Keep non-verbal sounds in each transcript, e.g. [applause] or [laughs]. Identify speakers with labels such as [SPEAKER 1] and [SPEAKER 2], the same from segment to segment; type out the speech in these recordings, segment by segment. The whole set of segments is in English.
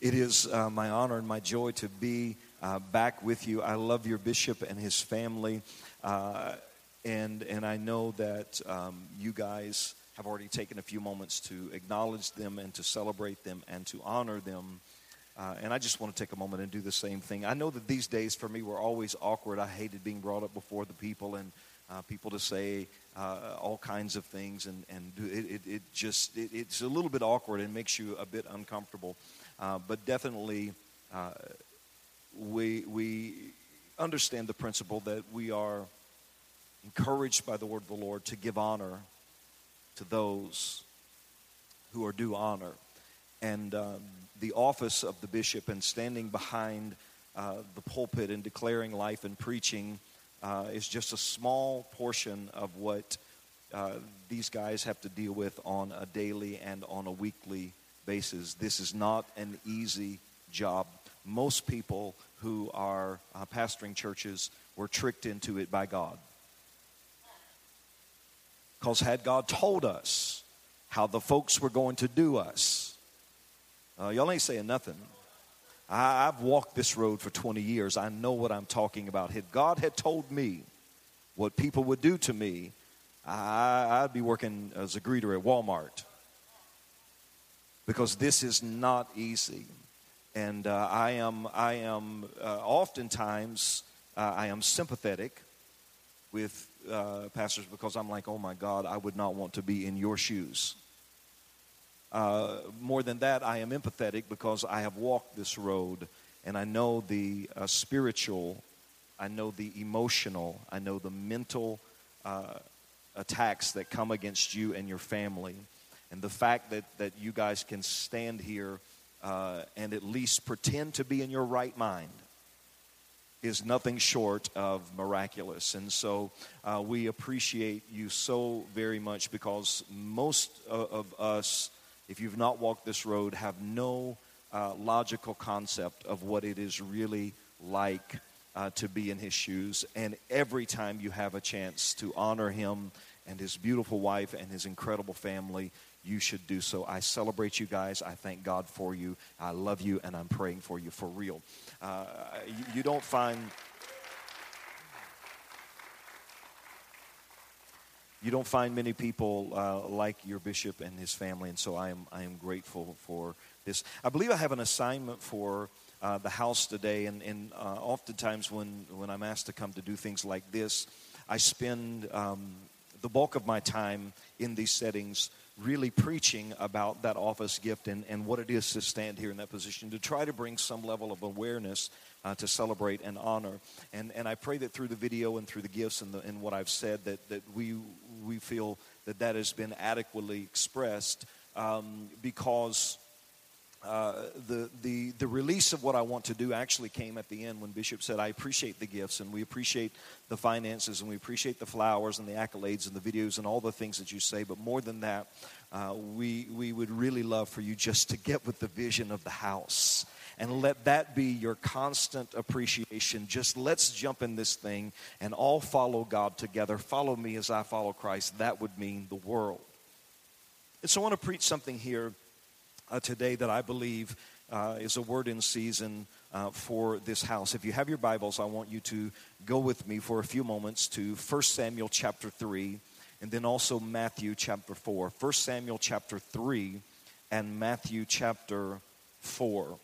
[SPEAKER 1] It is uh, my honor and my joy to be uh, back with you. I love your bishop and his family, uh, and and I know that um, you guys have already taken a few moments to acknowledge them and to celebrate them and to honor them. Uh, and I just want to take a moment and do the same thing. I know that these days for me were always awkward. I hated being brought up before the people and uh, people to say uh, all kinds of things, and, and it, it, it just it, it's a little bit awkward and makes you a bit uncomfortable. Uh, but definitely, uh, we, we understand the principle that we are encouraged by the word of the Lord to give honor to those who are due honor. And um, the office of the bishop and standing behind uh, the pulpit and declaring life and preaching uh, is just a small portion of what uh, these guys have to deal with on a daily and on a weekly basis. This is not an easy job. Most people who are uh, pastoring churches were tricked into it by God. Because had God told us how the folks were going to do us, uh, y'all ain't saying nothing. I, I've walked this road for 20 years. I know what I'm talking about. If God had told me what people would do to me, I, I'd be working as a greeter at Walmart because this is not easy. And uh, I am, I am uh, oftentimes, uh, I am sympathetic with uh, pastors because I'm like, oh my God, I would not want to be in your shoes. Uh, more than that, I am empathetic because I have walked this road and I know the uh, spiritual, I know the emotional, I know the mental attacks that come against you and your family. And the fact that, that you guys can stand here uh, and at least pretend to be in your right mind is nothing short of miraculous. And so uh, we appreciate you so very much because most of, of, us, if you've not walked this road, have no uh, logical concept of what it is really like uh, to be in his shoes. And every time you have a chance to honor him and his beautiful wife and his incredible family, you should do so. I celebrate you guys. I thank God for you. I love you, and I'm praying for you for real. Uh, you, you don't find. You don't find many people uh, like your bishop and his family, and so I am, I am grateful for this. I believe I have an assignment for uh, the house today, and, and uh, oftentimes when, when I'm asked to come to do things like this, I spend um, the bulk of my time in these settings really preaching about that office gift and, and what it is to stand here in that position, to try to bring some level of awareness uh, to celebrate and honor. And, and I pray that through the video and through the gifts and, the, and what I've said, that, that we, we feel that that has been adequately expressed um, because uh, the, the, the release of what I want to do actually came at the end when Bishop said, I appreciate the gifts and we appreciate the finances and we appreciate the flowers and the accolades and the videos and all the things that you say. But more than that, uh, we, we would really love for you just to get with the vision of the house and let that be your constant appreciation. Just let's jump in this thing and all follow God together. Follow me as I follow Christ. That would mean the world. And so I want to preach something here uh, today that I believe uh, is a word in season uh, for this house. If you have your Bibles, I want you to go with me for a few moments to 1 Samuel chapter 3 and then also Matthew chapter 4. 1 Samuel chapter 3 and Matthew chapter 4.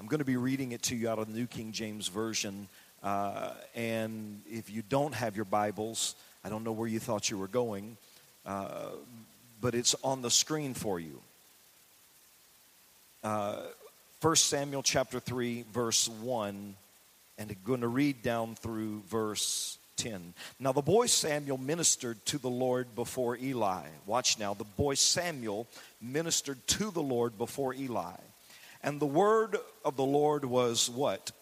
[SPEAKER 1] I'm going to be reading it to you out of the New King James Version. Uh, and if you don't have your Bibles, I don't know where you thought you were going, uh, but it's on the screen for you. Uh, 1 Samuel chapter 3, verse 1, and I'm going to read down through verse 10. Now, the boy Samuel ministered to the Lord before Eli. Watch now, the boy Samuel ministered to the Lord before Eli. And the word of the Lord was what?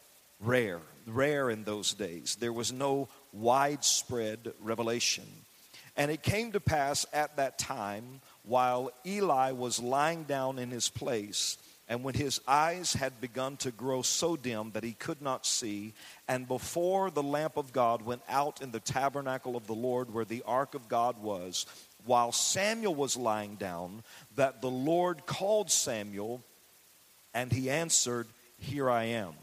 [SPEAKER 1] Rare. Rare in those days. There was no widespread revelation. And it came to pass at that time, while Eli was lying down in his place, and when his eyes had begun to grow so dim that he could not see, and before the lamp of God went out in the tabernacle of the Lord where the ark of God was, while Samuel was lying down, that the Lord called Samuel, And he answered, Here I am.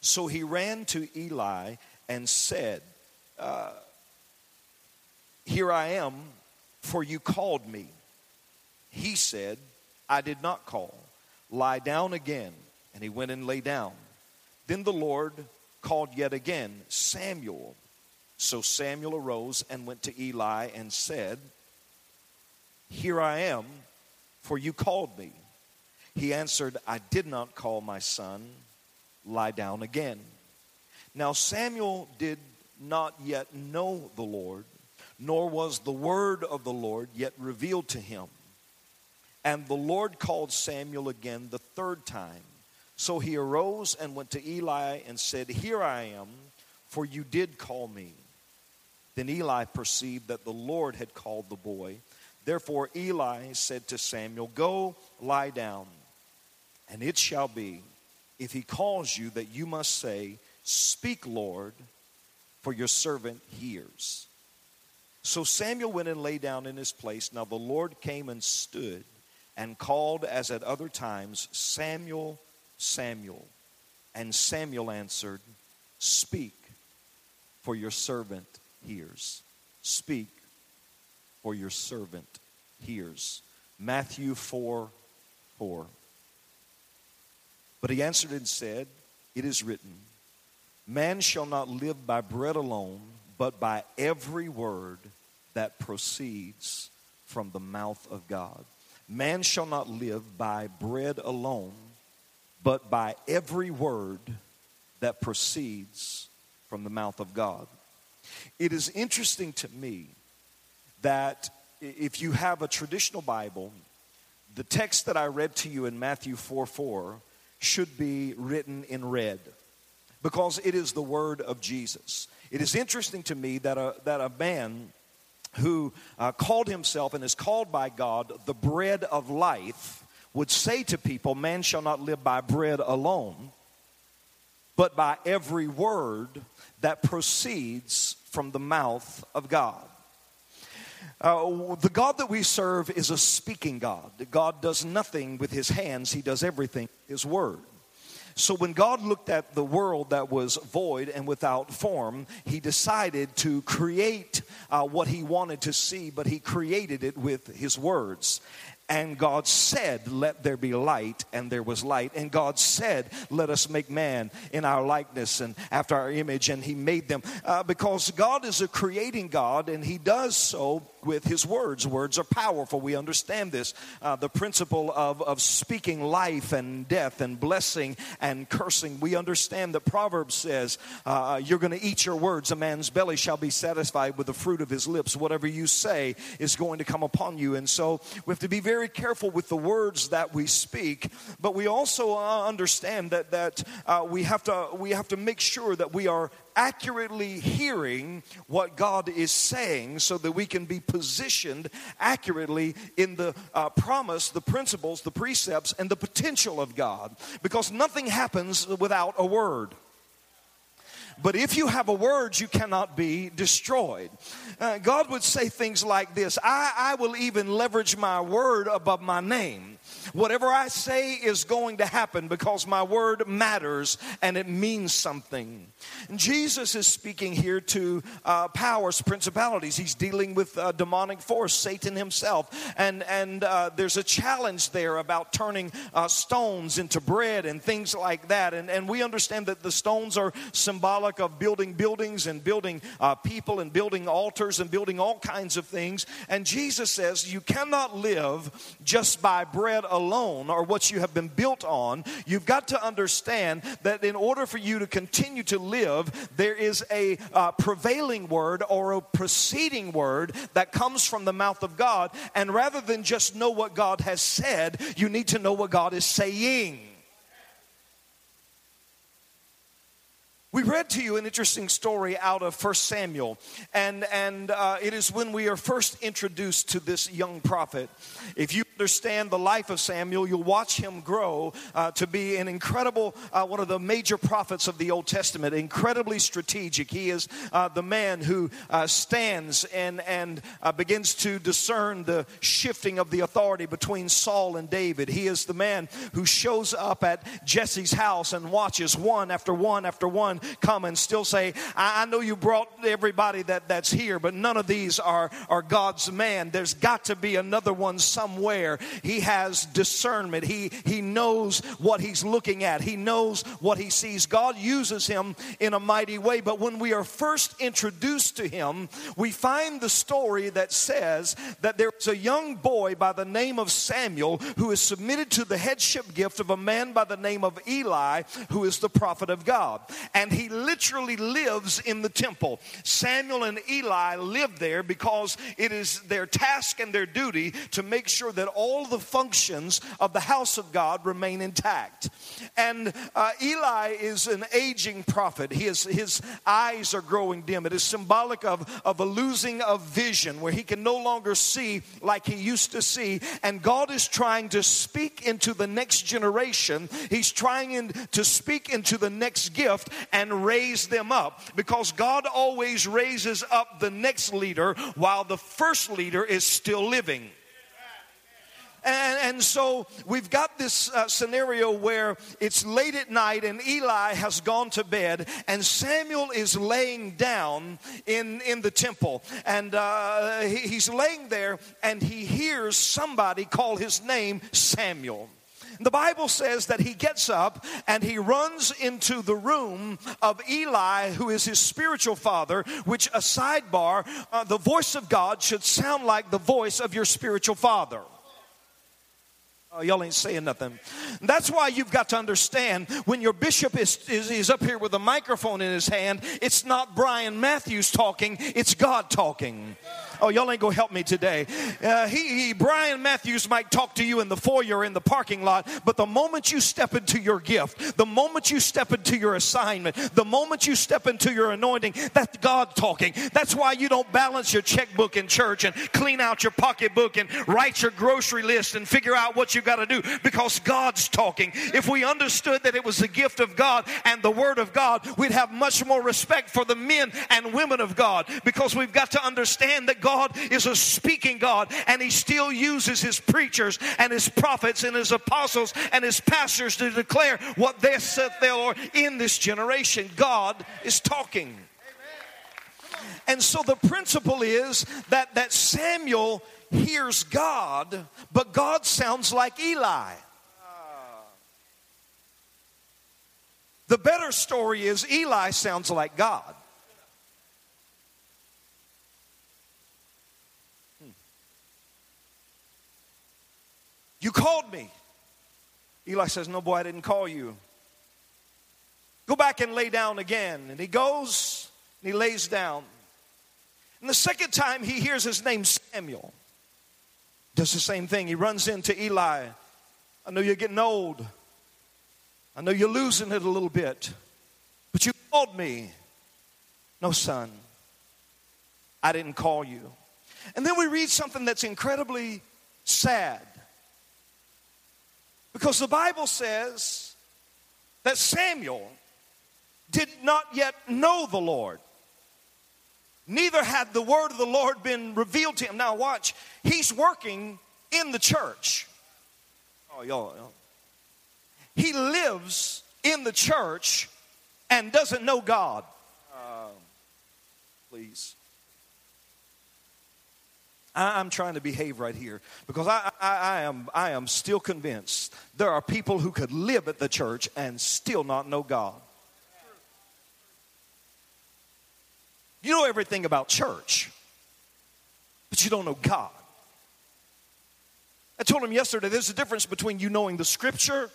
[SPEAKER 1] So he ran to Eli and said, uh, Here I am, for you called me. He said, I did not call. Lie down again. And he went and lay down. Then the Lord called yet again, Samuel. So Samuel arose and went to Eli and said, Here I am, for you called me. He answered, I did not call my son. Lie down again. Now Samuel did not yet know the Lord, nor was the word of the Lord yet revealed to him. And the Lord called Samuel again the third time. So he arose and went to Eli and said, Here I am, for you did call me. Then Eli perceived that the Lord had called the boy. Therefore Eli said to Samuel, Go lie down. And it shall be, if he calls you, that you must say, Speak, Lord, for your servant hears. So Samuel went and lay down in his place. Now the Lord came and stood and called as at other times, Samuel, Samuel. And Samuel answered, Speak, for your servant hears. Speak, for your servant hears. Matthew 4 4. But he answered and said, It is written, Man shall not live by bread alone, but by every word that proceeds from the mouth of God. Man shall not live by bread alone, but by every word that proceeds from the mouth of God. It is interesting to me that if you have a traditional Bible, the text that I read to you in Matthew 4 4 should be written in red because it is the word of Jesus. It is interesting to me that a, that a man who uh, called himself and is called by God the bread of life would say to people, Man shall not live by bread alone, but by every word that proceeds from the mouth of God. Uh, the God that we serve is a speaking God. God does nothing with his hands, he does everything his word. So when God looked at the world that was void and without form, he decided to create uh, what he wanted to see, but he created it with his words. And God said, Let there be light, and there was light. And God said, Let us make man in our likeness and after our image. And He made them. Uh, because God is a creating God, and He does so with his words. Words are powerful. We understand this. Uh, the principle of, of speaking life and death and blessing and cursing. We understand that Proverbs says, uh, You're going to eat your words. A man's belly shall be satisfied with the fruit of his lips. Whatever you say is going to come upon you. And so we have to be very careful with the words that we speak. But we also uh, understand that, that uh, we, have to, we have to make sure that we are accurately hearing what God is saying so that we can be positioned accurately in the uh, promise, the principles, the precepts, and the potential of God. Because nothing happens without a word. But if you have a word, you cannot be destroyed. Uh, God would say things like this I, I will even leverage my word above my name. Whatever I say is going to happen because my word matters and it means something. Jesus is speaking here to uh, powers, principalities. He's dealing with uh, demonic force, Satan himself. And, and uh, there's a challenge there about turning uh, stones into bread and things like that. And, and we understand that the stones are symbolic of building buildings and building uh, people and building altars and building all kinds of things. And Jesus says, You cannot live just by bread alone or what you have been built on. You've got to understand that in order for you to continue to live, there is a uh, prevailing word or a preceding word that comes from the mouth of God. And rather than just know what God has said, you need to know what God is saying. We read to you an interesting story out of First Samuel, and, and uh, it is when we are first introduced to this young prophet. If you understand the life of Samuel, you'll watch him grow uh, to be an incredible, uh, one of the major prophets of the Old Testament, incredibly strategic. He is uh, the man who uh, stands and, and uh, begins to discern the shifting of the authority between Saul and David. He is the man who shows up at Jesse's house and watches one after one after one come and still say, I, I know you brought everybody that, that's here, but none of these are, are God's man. There's got to be another one somewhere he has discernment. He, he knows what he's looking at. He knows what he sees. God uses him in a mighty way. But when we are first introduced to him, we find the story that says that there's a young boy by the name of Samuel who is submitted to the headship gift of a man by the name of Eli, who is the prophet of God. And he literally lives in the temple. Samuel and Eli live there because it is their task and their duty to make sure that all the functions of the house of God remain intact. And uh, Eli is an aging prophet. His, his eyes are growing dim. It is symbolic of, of a losing of vision where he can no longer see like he used to see. And God is trying to speak into the next generation. He's trying in, to speak into the next gift and raise them up because God always raises up the next leader while the first leader is still living. And, and so we've got this uh, scenario where it's late at night and Eli has gone to bed and Samuel is laying down in, in the temple. And uh, he, he's laying there and he hears somebody call his name Samuel. The Bible says that he gets up and he runs into the room of Eli, who is his spiritual father, which, a sidebar, uh, the voice of God should sound like the voice of your spiritual father. Oh, y'all ain't saying nothing. That's why you've got to understand when your bishop is, is, is, up here with a microphone in his hand, it's not Brian Matthews talking, it's God talking. Oh, y'all ain't gonna help me today. Uh, he, he, Brian Matthews might talk to you in the foyer, in the parking lot, but the moment you step into your gift, the moment you step into your assignment, the moment you step into your anointing, that's God talking. That's why you don't balance your checkbook in church and clean out your pocketbook and write your grocery list and figure out what you got to do because God's talking. If we understood that it was the gift of God and the Word of God, we'd have much more respect for the men and women of God because we've got to understand that God is a speaking God and He still uses His preachers and His prophets and His apostles and His pastors to declare what they said they are in this generation. God is talking. And so the principle is that, that Samuel hears God, but God sounds like Eli. The better story is Eli sounds like God. Hmm. You called me. Eli says, No, boy, I didn't call you. Go back and lay down again. And he goes and he lays down. And the second time he hears his name, Samuel, does the same thing. He runs into Eli. I know you're getting old. I know you're losing it a little bit. But you called me. No, son, I didn't call you. And then we read something that's incredibly sad. Because the Bible says that Samuel did not yet know the Lord. Neither had the word of the Lord been revealed to him. Now, watch, he's working in the church. Oh, y'all. y'all. He lives in the church and doesn't know God. Uh, please. I, am trying to behave right here because I, I, I, am, I am still convinced there are people who could live at the church and still not know God. You know everything about church, but you don't know God. I told him yesterday there's a difference between you knowing the scripture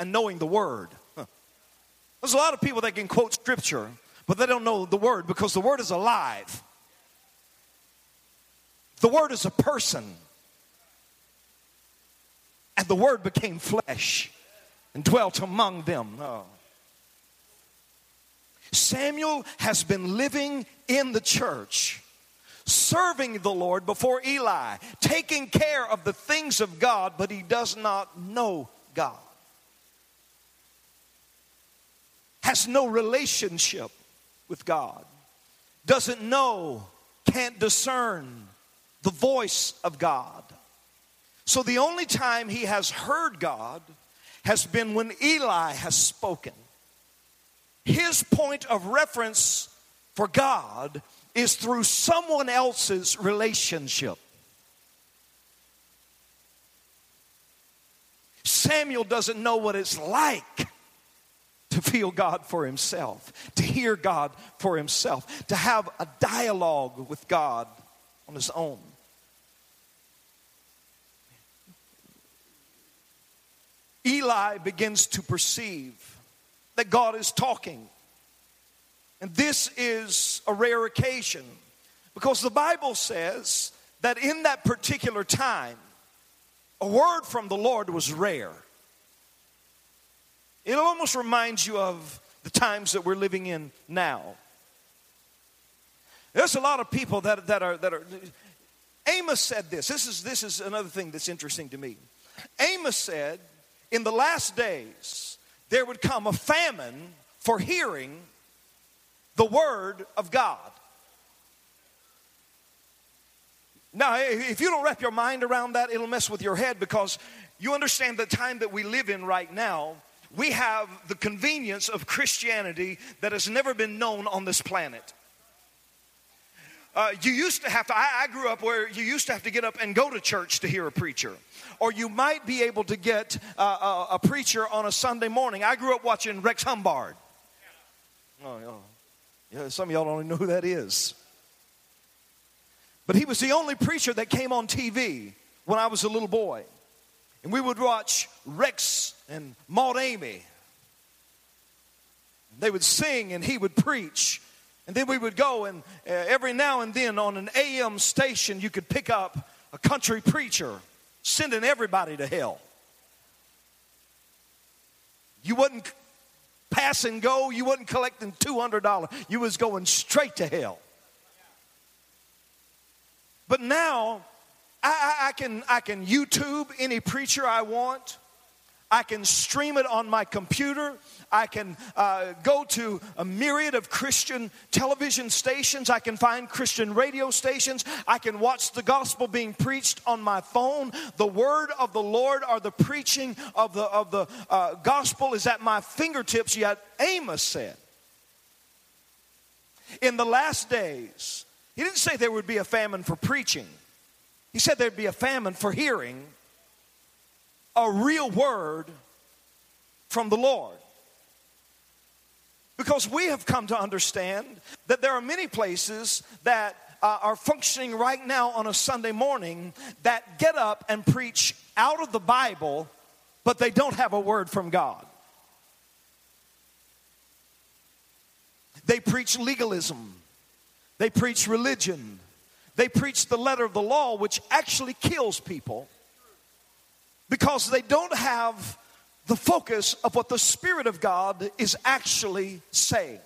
[SPEAKER 1] and knowing the word. Huh. There's a lot of people that can quote scripture, but they don't know the word because the word is alive. The Word is a person. And the Word became flesh and dwelt among them. Oh. Samuel has been living in the church serving the Lord before Eli, taking care of the things of God, but he does not know God. Has no relationship with God, doesn't know, can't discern the voice of God. So the only time he has heard God has been when Eli has spoken. His point of reference for God is through someone else's relationship. Samuel doesn't know what it's like to feel God for himself, to hear God for himself, to have a dialogue with God on his own. Eli begins to perceive that God is talking. And this is a rare occasion because the Bible says that in that particular time, a word from the Lord was rare. It almost reminds you of the times that we're living in now. There's a lot of people that, that are that are Amos said this. This is this is another thing that's interesting to me. Amos said, in the last days, there would come a famine for hearing the word of God. Now, if you don't wrap your mind around that, it'll mess with your head because you understand the time that we live in right now. We have the convenience of Christianity that has never been known on this planet. Uh, you used to have to, I, I, grew up where you used to have to get up and go to church to hear a preacher. Or you might be able to get uh, a, a, preacher on a Sunday morning. I grew up watching Rex Humbard. Oh. Yeah, some of y'all don't even know who that is. But he was the only preacher that came on TV when I was a little boy. And we would watch Rex and Maude Aimee. They would sing and he would preach. And then we would go, and uh, every now and then on an AM station, you could pick up a country preacher sending everybody to hell. You wouldn't pass and go. You wasn't collecting $200. You was going straight to hell. But now, I, I, I, can, I can YouTube any preacher I want. I can stream it on my computer. I can uh, go to a myriad of Christian television stations. I can find Christian radio stations. I can watch the gospel being preached on my phone. The word of the Lord or the preaching of the, of the uh, gospel is at my fingertips, yet Amos said, in the last days, he didn't say there would be a famine for preaching. He said there'd be a famine for hearing a real word from the Lord. Because we have come to understand that there are many places that uh, are functioning right now on a Sunday morning that get up and preach out of the Bible, but they don't have a word from God. They preach legalism, they preach religion, they preach the letter of the law, which actually kills people because they don't have the focus of what the Spirit of God is actually saying.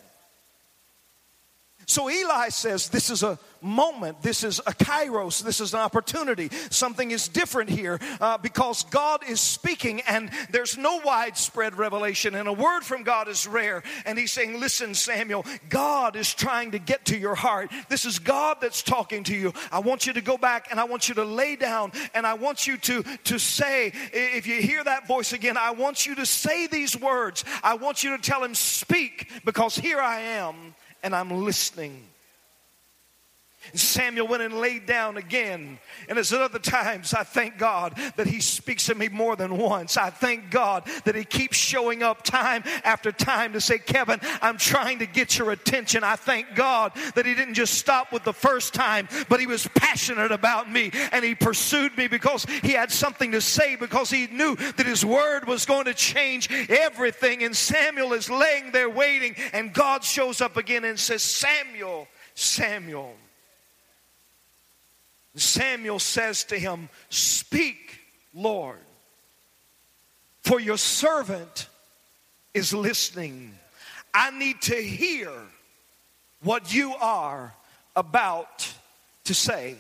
[SPEAKER 1] So Eli says, This is a moment, this is a kairos, this is an opportunity. Something is different here uh, because God is speaking and there's no widespread revelation, and a word from God is rare. And he's saying, Listen, Samuel, God is trying to get to your heart. This is God that's talking to you. I want you to go back and I want you to lay down and I want you to, to say, if you hear that voice again, I want you to say these words. I want you to tell him, Speak, because here I am and I'm listening. Samuel went and laid down again. And as at other times, I thank God that he speaks to me more than once. I thank God that he keeps showing up time after time to say, Kevin, I'm trying to get your attention. I thank God that he didn't just stop with the first time, but he was passionate about me and he pursued me because he had something to say, because he knew that his word was going to change everything. And Samuel is laying there waiting, and God shows up again and says, Samuel, Samuel. Samuel says to him, Speak, Lord, for your servant is listening. I need to hear what you are about to say.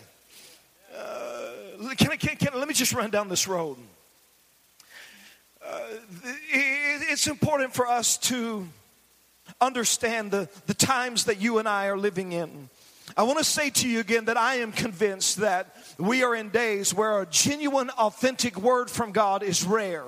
[SPEAKER 1] Uh, can I, can, can, let me just run down this road. Uh, it, it's important for us to understand the, the times that you and I are living in. I want to say to you again that I am convinced that we are in days where a genuine, authentic word from God is rare.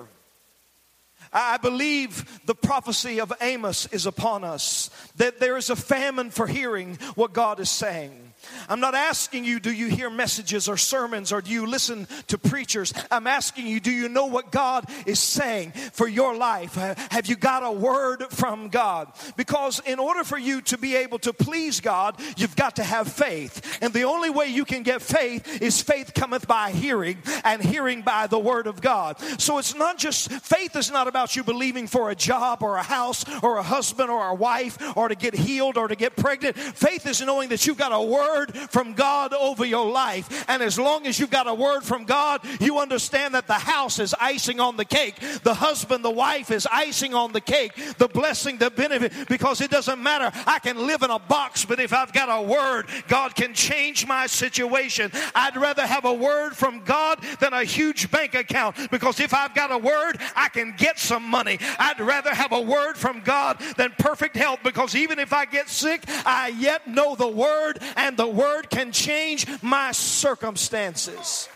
[SPEAKER 1] I believe the prophecy of Amos is upon us, that there is a famine for hearing what God is saying. I'm not asking you, do you hear messages or sermons or do you listen to preachers? I'm asking you, do you know what God is saying for your life? Have you got a word from God? Because in order for you to be able to please God, you've got to have faith. And the only way you can get faith is faith cometh by hearing and hearing by the word of God. So it's not just, faith is not about you believing for a job or a house or a husband or a wife or to get healed or to get pregnant. Faith is knowing that you've got a word word from God over your life. And as long as you've got a word from God, you understand that the house is icing on the cake. The husband, the wife is icing on the cake. The blessing, the benefit, because it doesn't matter. I can live in a box, but if I've got a word, God can change my situation. I'd rather have a word from God than a huge bank account because if I've got a word, I can get some money. I'd rather have a word from God than perfect health because even if I get sick, I yet know the word and the the word can change my circumstances.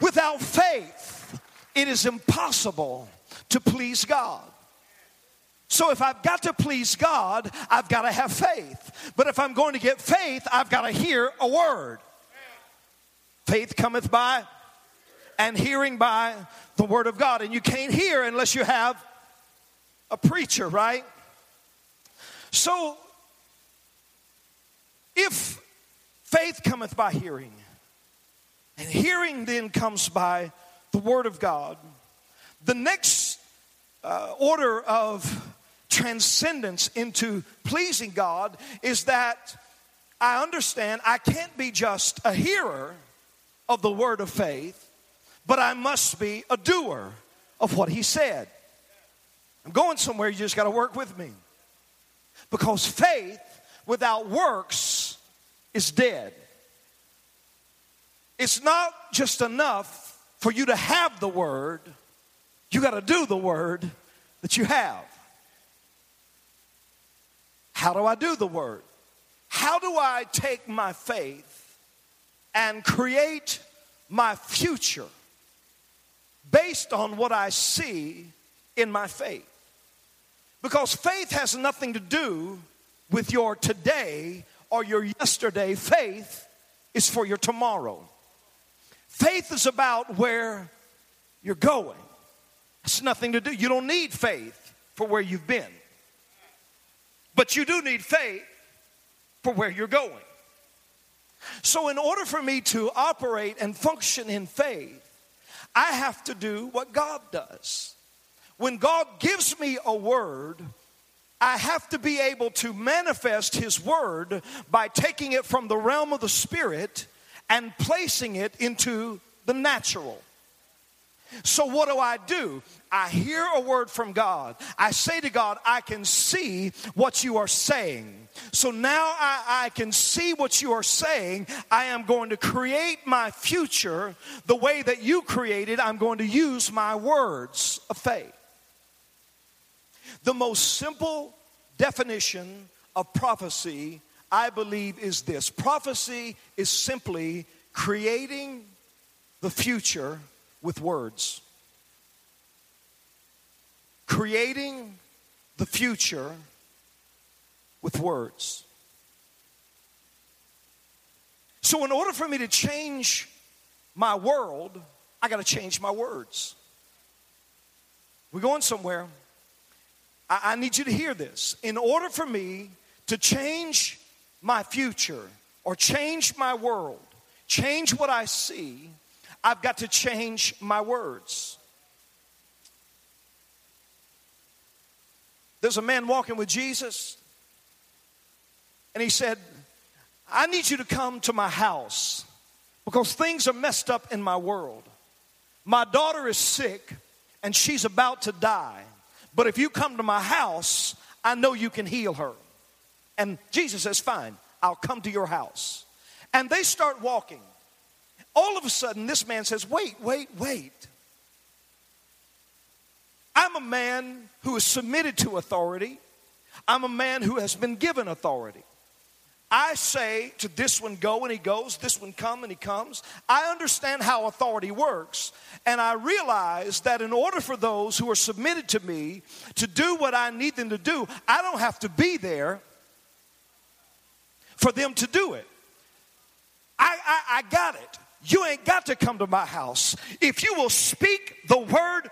[SPEAKER 1] Without faith, it is impossible to please God. So if I've got to please God, I've got to have faith. But if I'm going to get faith, I've got to hear a word. Faith cometh by and hearing by the word of God. And you can't hear unless you have a preacher, right? So if faith cometh by hearing, and hearing then comes by the Word of God, the next uh, order of transcendence into pleasing God is that I understand I can't be just a hearer of the word of faith, but I must be a doer of what he said. I'm going somewhere, you just got to work with me. Because faith without works is dead. It's not just enough for you to have the word, you got to do the word that you have. How do I do the word? How do I take my faith and create my future based on what I see in my faith? Because faith has nothing to do with your today or your yesterday. Faith is for your tomorrow. Faith is about where you're going. It's nothing to do. You don't need faith for where you've been. But you do need faith for where you're going. So, in order for me to operate and function in faith, I have to do what God does. When God gives me a word, I have to be able to manifest His Word by taking it from the realm of the Spirit and placing it into the natural. So, what do I do? I hear a word from God. I say to God, I can see what you are saying. So now I, I, can see what you are saying. I am going to create my future the way that you created. I'm going to use my words of faith. The most simple definition of prophecy, I believe, is this prophecy is simply creating the future with words. Creating the future with words. So, in order for me to change my world, I got to change my words. We're going somewhere. I, I need you to hear this. In order for me to change my future or change my world, change what I see, I've got to change my words. There's a man walking with Jesus, and he said, I need you to come to my house because things are messed up in my world. My daughter is sick, and she's about to die. But if you come to my house, I know you can heal her. And Jesus says, Fine, I'll come to your house. And they start walking. All of a sudden, this man says, Wait, wait, wait. I'm a man who is submitted to authority. I'm a man who has been given authority. I say to this one, go, and he goes, this one, come, and he comes. I understand how authority works, and I realize that in order for those who are submitted to me to do what I need them to do, I don't have to be there for them to do it. I, I, I got it. You ain't got to come to my house. If you will speak the word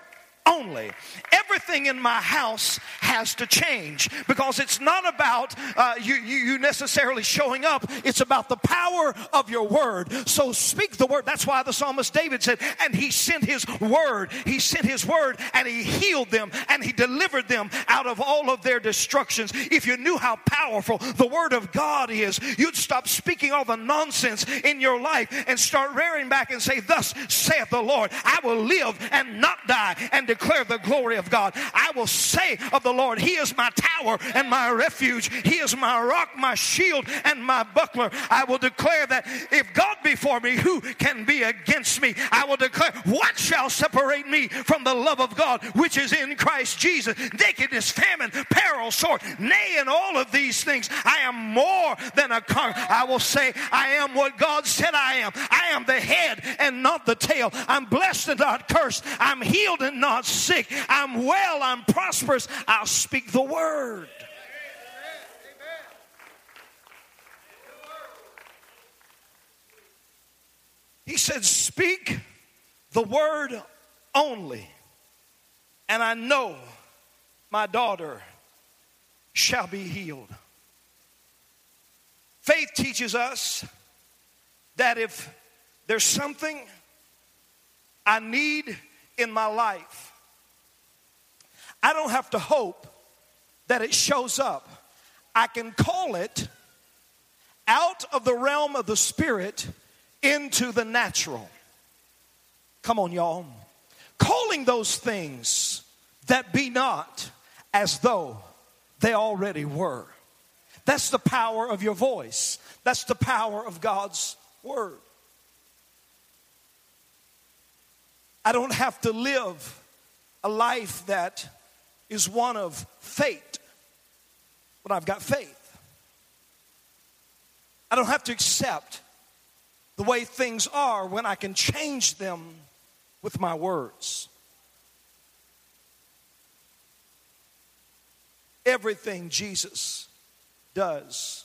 [SPEAKER 1] only. Everything in my house has to change because it's not about uh, you, you necessarily showing up, it's about the power of your word. So speak the word. That's why the psalmist David said, and he sent his word. He sent his word and he healed them and he delivered them out of all of their destructions. If you knew how powerful the word of God is, you'd stop speaking all the nonsense in your life and start rearing back and say, Thus saith the Lord, I will live and not die and declare the glory of God. I will say of the Lord, He is my tower and my refuge. He is my rock, my shield, and my buckler. I will declare that if God be for me, who can be against me? I will declare, what shall separate me from the love of God which is in Christ Jesus? Nakedness, famine, peril, sword, nay, in all of these things, I am more than a conqueror. I will say, I am what God said I am. I am the head and not the tail. I'm blessed and not cursed. I'm healed and not sick. I'm well, I'm prosperous. I'll speak the word. He said, Speak the word only, and I know my daughter shall be healed. Faith teaches us that if there's something I need in my life, I don't have to hope that it shows up. I can call it out of the realm of the spirit into the natural. Come on, y'all. Calling those things that be not as though they already were. That's the power of your voice. That's the power of God's word. I don't have to live a life that is one of fate, but I've got faith. I don't have to accept the way things are when I can change them with my words. Everything Jesus does,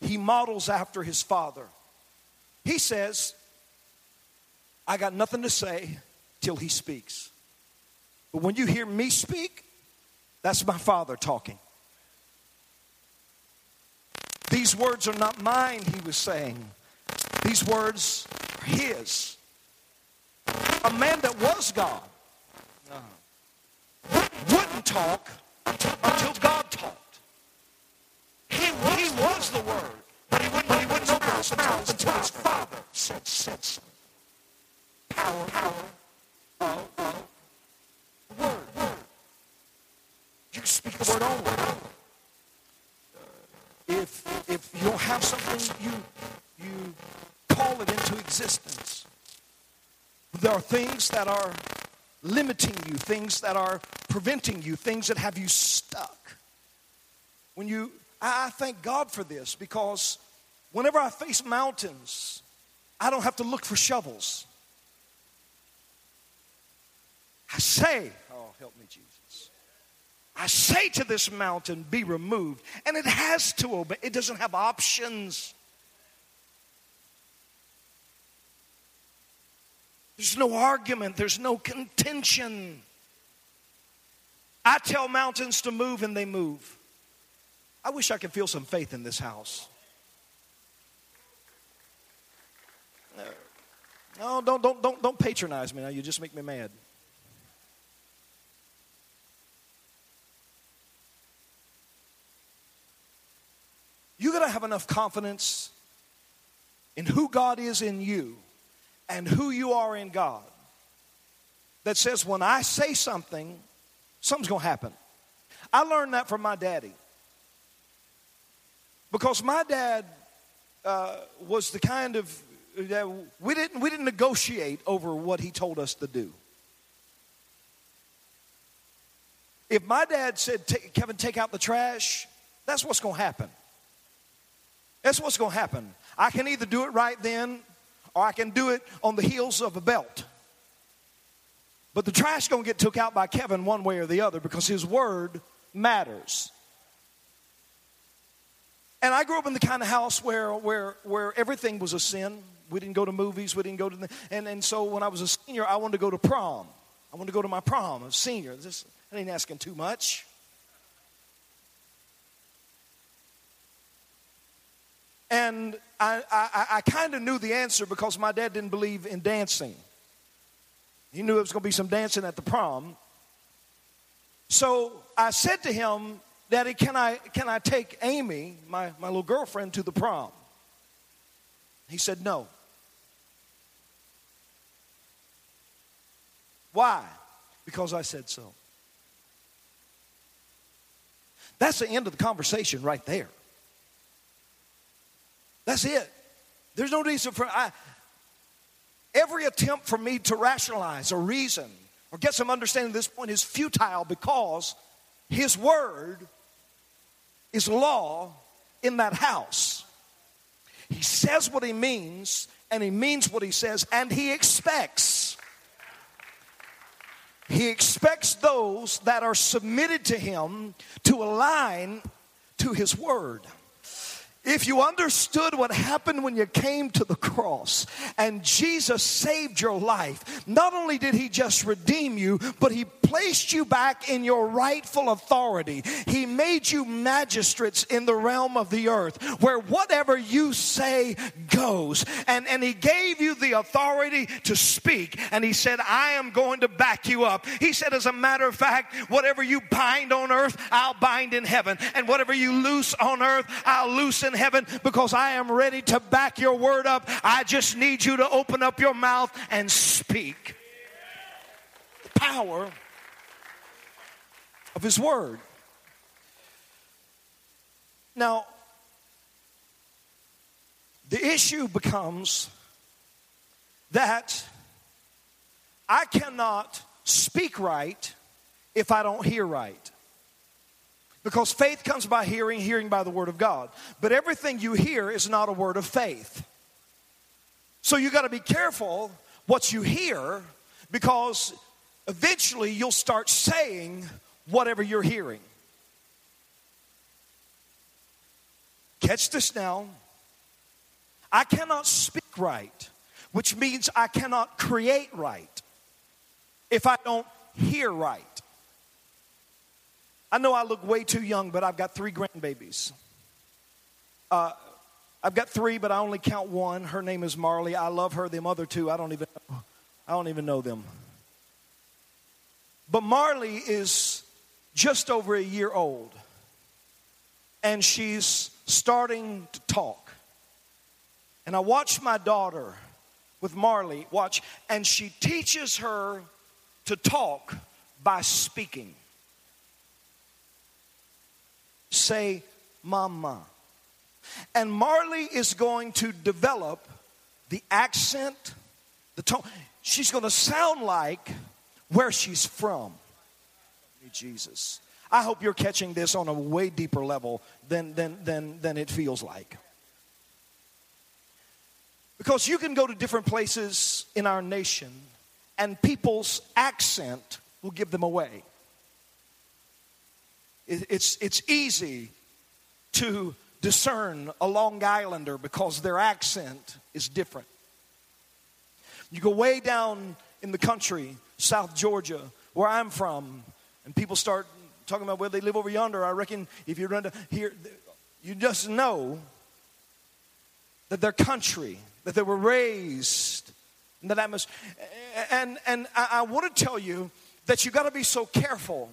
[SPEAKER 1] he models after his Father. He says, I got nothing to say till he speaks. But when you hear me speak, that's my Father talking. These words are not mine, he was saying. These words are his. A man that was God wouldn't talk until God talked. He, he was the Word, but he wouldn't, he wouldn't open his mouth until his Father said, said so. Power, power word. You speak the word only. Uh, if, if you don't have something, you, you call it into existence. There are things that are limiting you, things that are preventing you, things that have you stuck. When you, I thank God for this because whenever I face mountains, I don't have to look for shovels. I say, oh, help me, Jesus. I say to this mountain, be removed. And it has to obey, it doesn't have options. There's no argument, there's no contention. I tell mountains to move and they move. I wish I could feel some faith in this house. No, don't, don't, don't, don't patronize me now. You just make me mad. You got to have enough confidence in who God is in you and who you are in God that says, when I say something, something's going to happen. I learned that from my daddy. Because my dad uh, was the kind of uh, we didn't we didn't negotiate over what he told us to do. If my dad said, "Kevin, take out the trash," that's what's going to happen. That's what's going to happen. I can either do it right then, or I can do it on the heels of a belt. But the trash going to get took out by Kevin one way or the other because his word matters. And I grew up in the kind of house where, where, where everything was a sin. We didn't go to movies. We didn't go to the, and, and so when I was a senior, I wanted to go to prom. I wanted to go to my prom as senior. This, I ain't asking too much. And I, I, I kind of knew the answer because my dad didn't believe in dancing. He knew it was going to be some dancing at the prom. So I said to him, Daddy, can I, can I take Amy, my, my little girlfriend, to the prom? He said, No. Why? Because I said so. That's the end of the conversation right there. That's it. There's no reason for I, every attempt for me to rationalize or reason or get some understanding at this point is futile because his word is law in that house. He says what he means, and he means what he says, and he expects. He expects those that are submitted to him to align to his word. If you understood what happened when you came to the cross and Jesus saved your life, not only did he just redeem you, but he placed you back in your rightful authority. He made you magistrates in the realm of the earth where whatever you say goes. And, and he gave you the authority to speak. And he said, I am going to back you up. He said, as a matter of fact, whatever you bind on earth, I'll bind in heaven. And whatever you loose on earth, I'll loose in heaven because I am ready to back your word up. I just need you to open up your mouth and speak. Power of his word. Now, the issue becomes that I cannot speak right if I don't hear right. Because faith comes by hearing, hearing by the word of God. But everything you hear is not a word of faith. So you got to be careful what you hear because eventually you'll start saying whatever you're hearing. Catch this now. I cannot speak right, which means I cannot create right if I don't hear right. I know I look way too young, but I've got three grandbabies. Uh, I've got three, but I only count one. Her name is Marley. I love her. The other two, I don't even, know. I don't even know them. But Marley is just over a year old, and she's starting to talk. And I watch my daughter with Marley watch, and she teaches her to talk by speaking say mama. And Marley is going to develop the accent, the tone. She's going to sound like where she's from. Jesus. I hope you're catching this on a way deeper level than, than, than, than it feels like. Because you can go to different places in our nation and people's accent will give them away. It's, it's easy to discern a Long Islander because their accent is different. You go way down in the country, South Georgia, where I'm from, and people start talking about where they live over yonder. I reckon if you run to here, you just know that their country, that they were raised in that atmosphere. And, and I, I want to tell you that you got to be so careful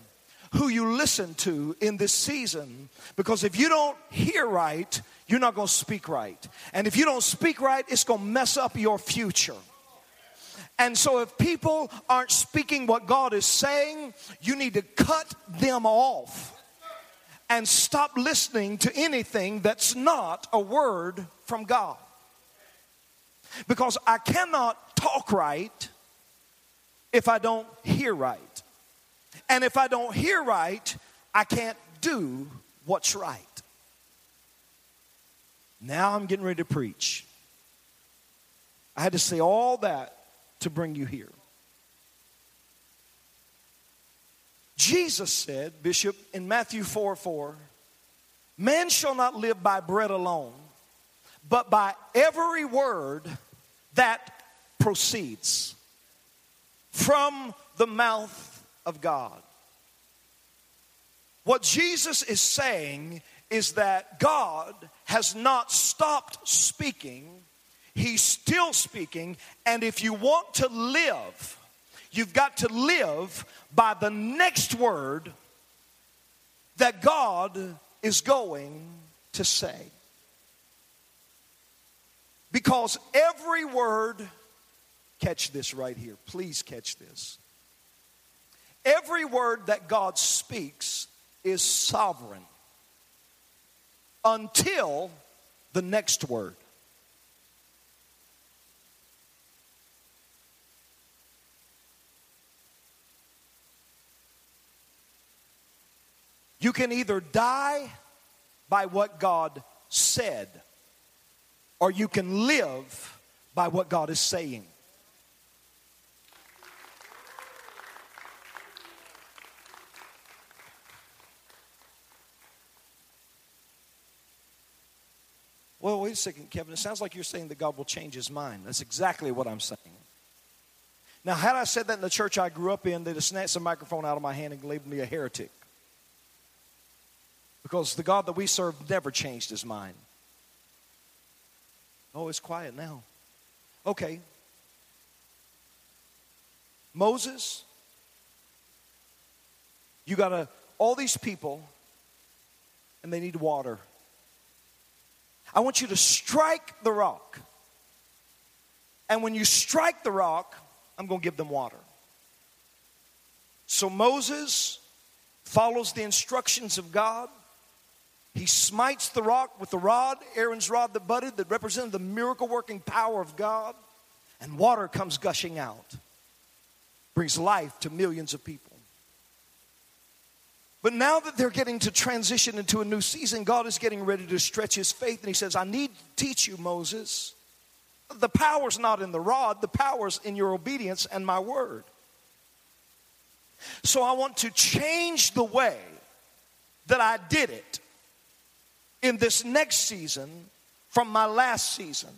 [SPEAKER 1] who you listen to in this season because if you don't hear right, you're not going to speak right. And if you don't speak right, it's going to mess up your future. And so, if people aren't speaking what God is saying, you need to cut them off and stop listening to anything that's not a word from God. Because I cannot talk right if I don't hear right. And if I don't hear right, I can't do what's right. Now I'm getting ready to preach. I had to say all that to bring you here. Jesus said, Bishop, in Matthew 4 4, man shall not live by bread alone, but by every word that proceeds from the mouth of God. What Jesus is saying is that God has not stopped speaking, He's still speaking, and if you want to live, you've got to live by the next word that God is going to say. Because every word, catch this right here, please catch this. Every word that God speaks is sovereign until the next word. You can either die by what God said, or you can live by what God is saying. Well, wait a second, Kevin. It sounds like you're saying that God will change his mind. That's exactly what I'm saying. Now, had I said that in the church I grew up in, they'd have snatched the microphone out of my hand and labeled me a heretic. Because the God that we serve never changed his mind. Oh, it's quiet now. Okay. Moses, you got a, all these people, and they need water. I want you to strike the rock. And when you strike the rock, I'm going to give them water. So Moses follows the instructions of God. He smites the rock with the rod, Aaron's rod that budded, that represented the miracle working power of God, and water comes gushing out. Brings life to millions of people. But now that they're getting to transition into a new season, God is getting ready to stretch his faith. And he says, I need to teach you, Moses. The power's not in the rod, the power's in your obedience and my word. So I want to change the way that I did it in this next season from my last season.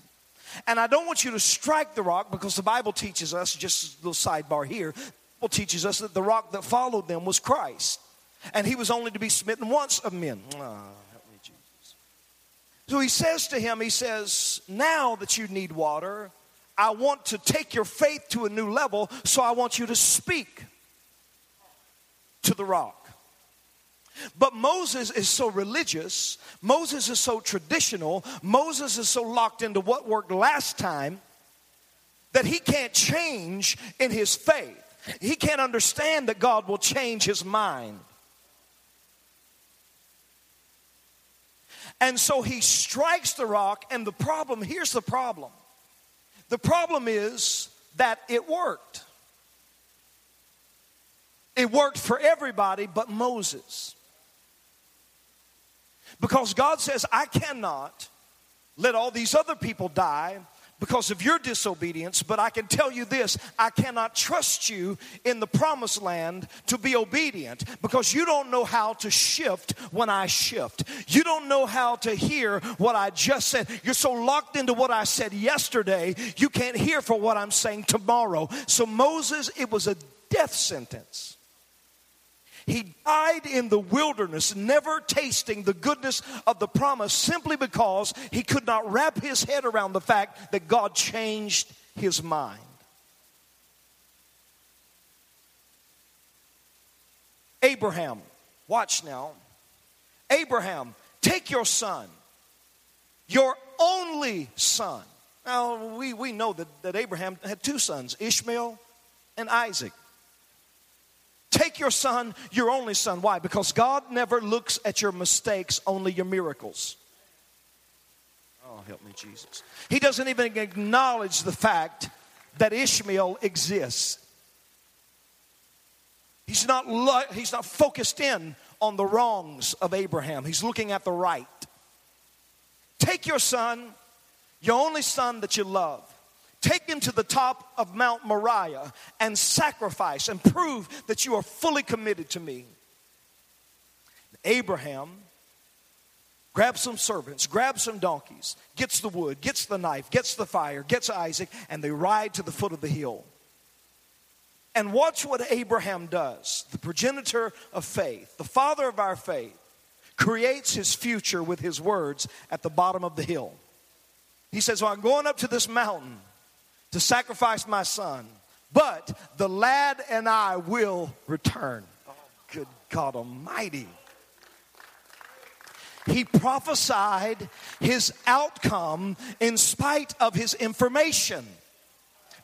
[SPEAKER 1] And I don't want you to strike the rock because the Bible teaches us, just a little sidebar here, Bible teaches us that the rock that followed them was Christ and he was only to be smitten once of men. Oh, help me, Jesus. So he says to him, he says, Now that you need water, I want to take your faith to a new level, so I want you to speak to the rock. But Moses is so religious, Moses is so traditional, Moses is so locked into what worked last time that he can't change in his faith. He can't understand that God will change his mind. And so he strikes the rock, and the problem here's the problem the problem is that it worked. It worked for everybody but Moses. Because God says, I cannot let all these other people die because of your disobedience, but I can tell you this I cannot trust you in the promised land to be obedient because you don't know how to shift when I shift. You don't know how to hear what I just said. You're so locked into what I said yesterday, you can't hear for what I'm saying tomorrow. So, Moses, it was a death sentence. He died in the wilderness, never tasting the goodness of the promise simply because he could not wrap his head around the fact that God changed his mind. Abraham, watch now. Abraham, take your son, your only son. Now, we, we know that, that Abraham had two sons, Ishmael and Isaac. Take your son, your only son. Why? Because God never looks at your mistakes, only your miracles. Oh, help me, Jesus. He doesn't even acknowledge the fact that Ishmael exists. He's not, lo- he's not focused in on the wrongs of Abraham, he's looking at the right. Take your son, your only son that you love, take him to the top of Mount Moriah and sacrifice and prove that you are fully committed to me. Abraham grabs some servants, grabs some donkeys, gets the wood, gets the knife, gets the fire, gets Isaac, and they ride to the foot of the hill. And watch what Abraham does, the progenitor of faith, the father of our faith, creates his future with his words at the bottom of the hill. He says, Well, I'm going up to this mountain to sacrifice my son, but the lad and I will return. Oh, good God Almighty. He prophesied his outcome in spite of his information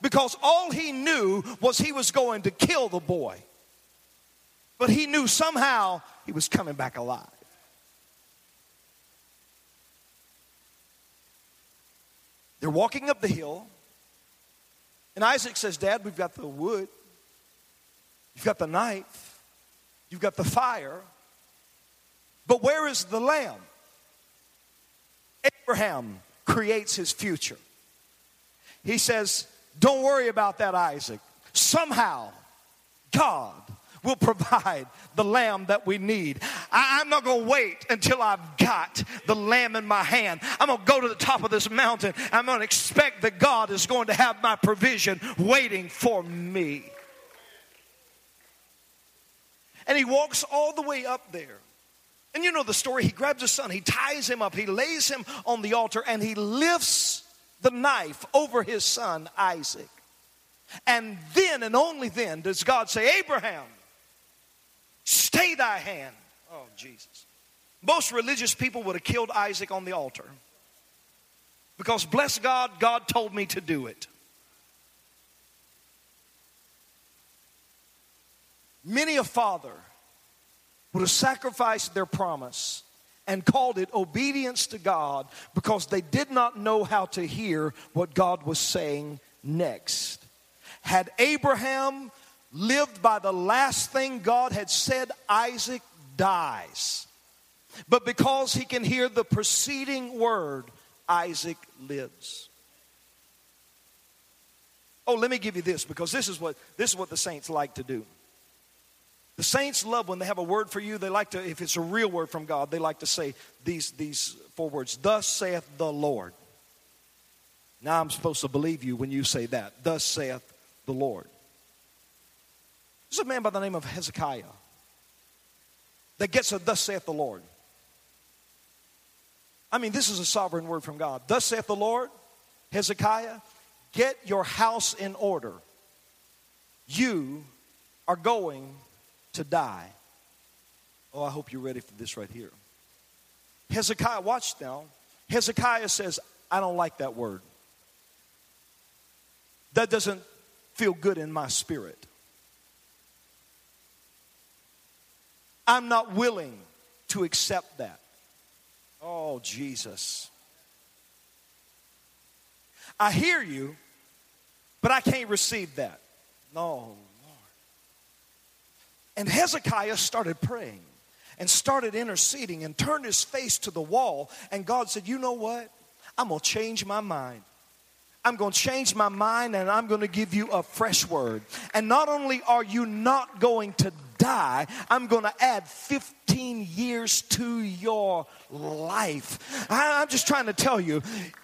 [SPEAKER 1] because all he knew was he was going to kill the boy. But he knew somehow he was coming back alive. They're walking up the hill, and Isaac says, Dad, we've got the wood, you've got the knife, you've got the fire, but where is the lamb? Abraham creates his future. He says, don't worry about that, Isaac. Somehow, God will provide the lamb that we need. I, am not going to wait until I've got the lamb in my hand. I'm going to go to the top of this mountain. I'm going to expect that God is going to have my provision waiting for me. And he walks all the way up there. And you know the story. He grabs his son, he ties him up, he lays him on the altar, and he lifts the knife over his son Isaac. And then and only then does God say, Abraham, stay thy hand. Oh, Jesus. Most religious people would have killed Isaac on the altar. Because, bless God, God told me to do it. Many a father would have sacrificed their promise and called it obedience to God because they did not know how to hear what God was saying next. Had Abraham lived by the last thing God had said, Isaac dies. But because he can hear the preceding word, Isaac lives. Oh, let me give you this because this is what this is what the saints like to do. The saints love when they have a word for you. They like to, if it's a real word from God, they like to say these, these four words Thus saith the Lord. Now I'm supposed to believe you when you say that. Thus saith the Lord. There's a man by the name of Hezekiah that gets a Thus saith the Lord. I mean, this is a sovereign word from God. Thus saith the Lord, Hezekiah, get your house in order. You are going to die. Oh, I hope you're ready for this right here. Hezekiah, watch now. Hezekiah says, I don't like that word. That doesn't feel good in my spirit. I'm not willing to accept that. Oh, Jesus. I hear you, but I can't receive that. No, Lord. and Hezekiah started praying and started interceding and turned his face to the wall. And God said, You know what? I'm going to change my mind. I'm going to change my mind and I'm going to give you a fresh word. And not only are you not going to die, I'm going to add 15 years to your life. I, am just trying to tell you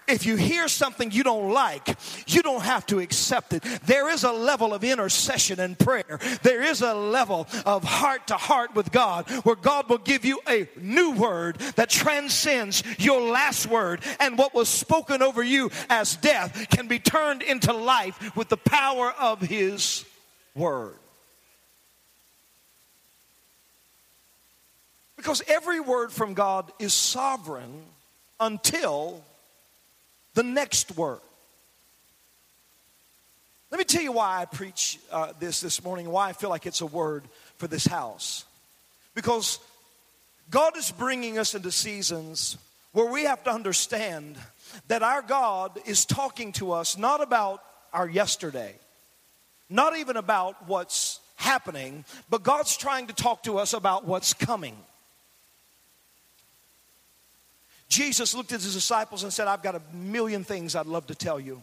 [SPEAKER 1] if you hear something you don't like, you don't have to accept it. There is a level of intercession and prayer, there is a level of heart to heart with God where God will give you a new word that transcends your last word, and what was spoken over you as death can be turned into life with the power of His word. Because every word from God is sovereign until the next word. Let me tell you why I preach uh, this this morning, why I feel like it's a word for this house. Because God is bringing us into seasons where we have to understand that our God is talking to us not about our yesterday, not even about what's happening, but God's trying to talk to us about what's coming. Jesus looked at his disciples and said, I've got a million things I'd love to tell you.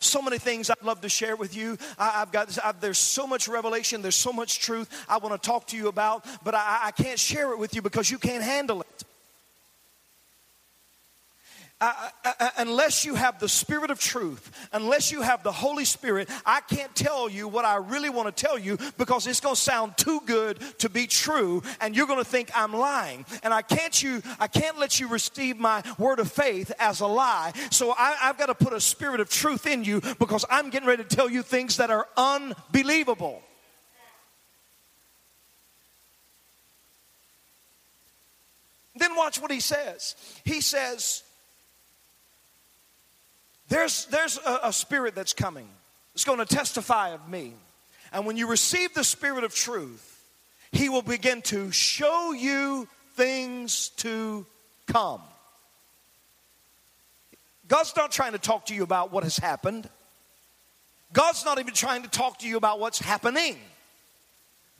[SPEAKER 1] So many things I'd love to share with you. I, have got I've, there's so much revelation, there's so much truth I want to talk to you about, but I, I can't share it with you because you can't handle it. I, I, unless you have the Spirit of truth, unless you have the Holy Spirit, I can't tell you what I really want to tell you because it's going to sound too good to be true, and you're going to think I'm lying. And I can't you, I can't let you receive my word of faith as a lie. So I, I've got to put a spirit of truth in you because I'm getting ready to tell you things that are unbelievable. Then watch what he says. He says there's, there's a, a spirit that's coming. It's going to testify of me. And when you receive the spirit of truth, he will begin to show you things to come. God's not trying to talk to you about what has happened. God's not even trying to talk to you about what's happening.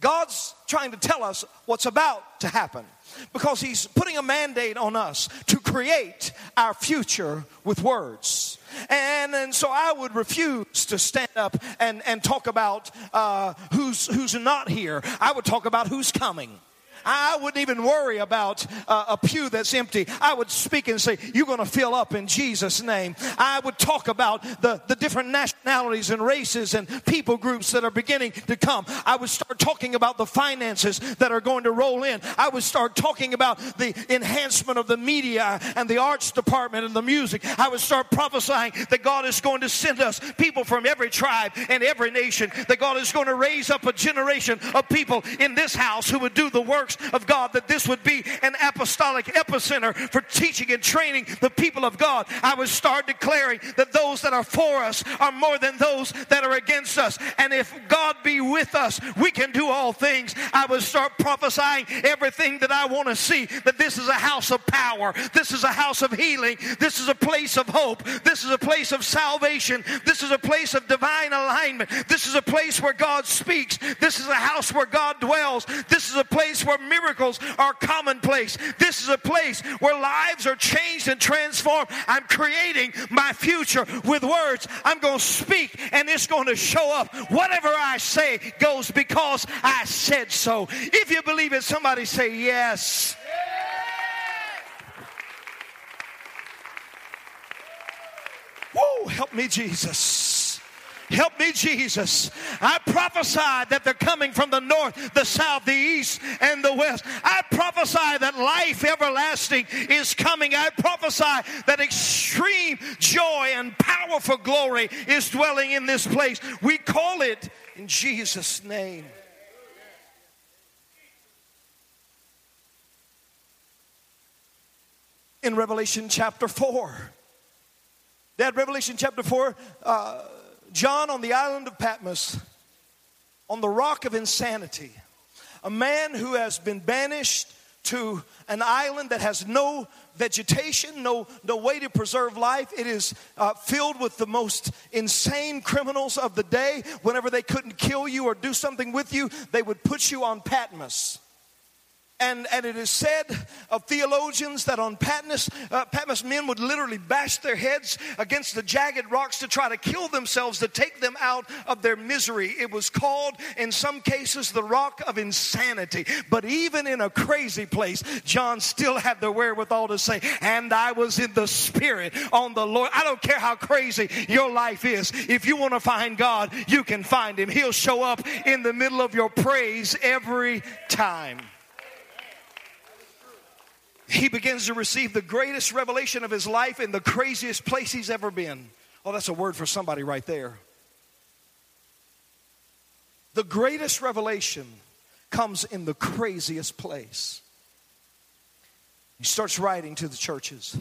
[SPEAKER 1] God's trying to tell us what's about to happen because He's putting a mandate on us to create our future with words. And, and so I would refuse to stand up and, and talk about uh, who's, who's not here. I would talk about who's coming. I wouldn't even worry about uh, a pew that's empty. I would speak and say, You're going to fill up in Jesus' name. I would talk about the, the different nationalities and races and people groups that are beginning to come. I would start talking about the finances that are going to roll in. I would start talking about the enhancement of the media and the arts department and the music. I would start prophesying that God is going to send us people from every tribe and every nation, that God is going to raise up a generation of people in this house who would do the works of God, that this would be an apostolic epicenter for teaching and training the people of God. I would start declaring that those that are for us are more than those that are against us. And if God be with us, we can do all things. I would start prophesying everything that I want to see that this is a house of power, this is a house of healing, this is a place of hope, this is a place of salvation, this is a place of divine alignment, this is a place where God speaks, this is a house where God dwells, this is a place where miracles are commonplace. This is a place where lives are changed and transformed. I'm creating my future with words. I'm going to speak and it's going to show up. Whatever I say goes because I said so. If you believe it, somebody say yes. Whoa, help me, Jesus. Help me, Jesus. I prophesy that they're coming from the north, the south, the east, and the west. I prophesy that life everlasting is coming. I prophesy that extreme joy and powerful glory is dwelling in this place. We call it in Jesus' name. In Revelation chapter 4, that Revelation chapter 4, uh, John on the island of Patmos, on the rock of insanity, a man who has been banished to an island that has no vegetation, no, no way to preserve life. It is uh, filled with the most insane criminals of the day. Whenever they couldn't kill you or do something with you, they would put you on Patmos. And, and it is said of theologians that on Patmos, uh, Patmos men would literally bash their heads against the jagged rocks to try to kill themselves, to take them out of their misery. It was called, in some cases, the rock of insanity. But even in a crazy place, John still had the wherewithal to say, And I was in the Spirit on the Lord. I don't care how crazy your life is. If you want to find God, you can find Him. He'll show up in the middle of your praise every time he begins to receive the greatest revelation of his life in the craziest place he's ever been. Oh, that's a word for somebody right there. The greatest revelation comes in the craziest place. He starts writing to the churches.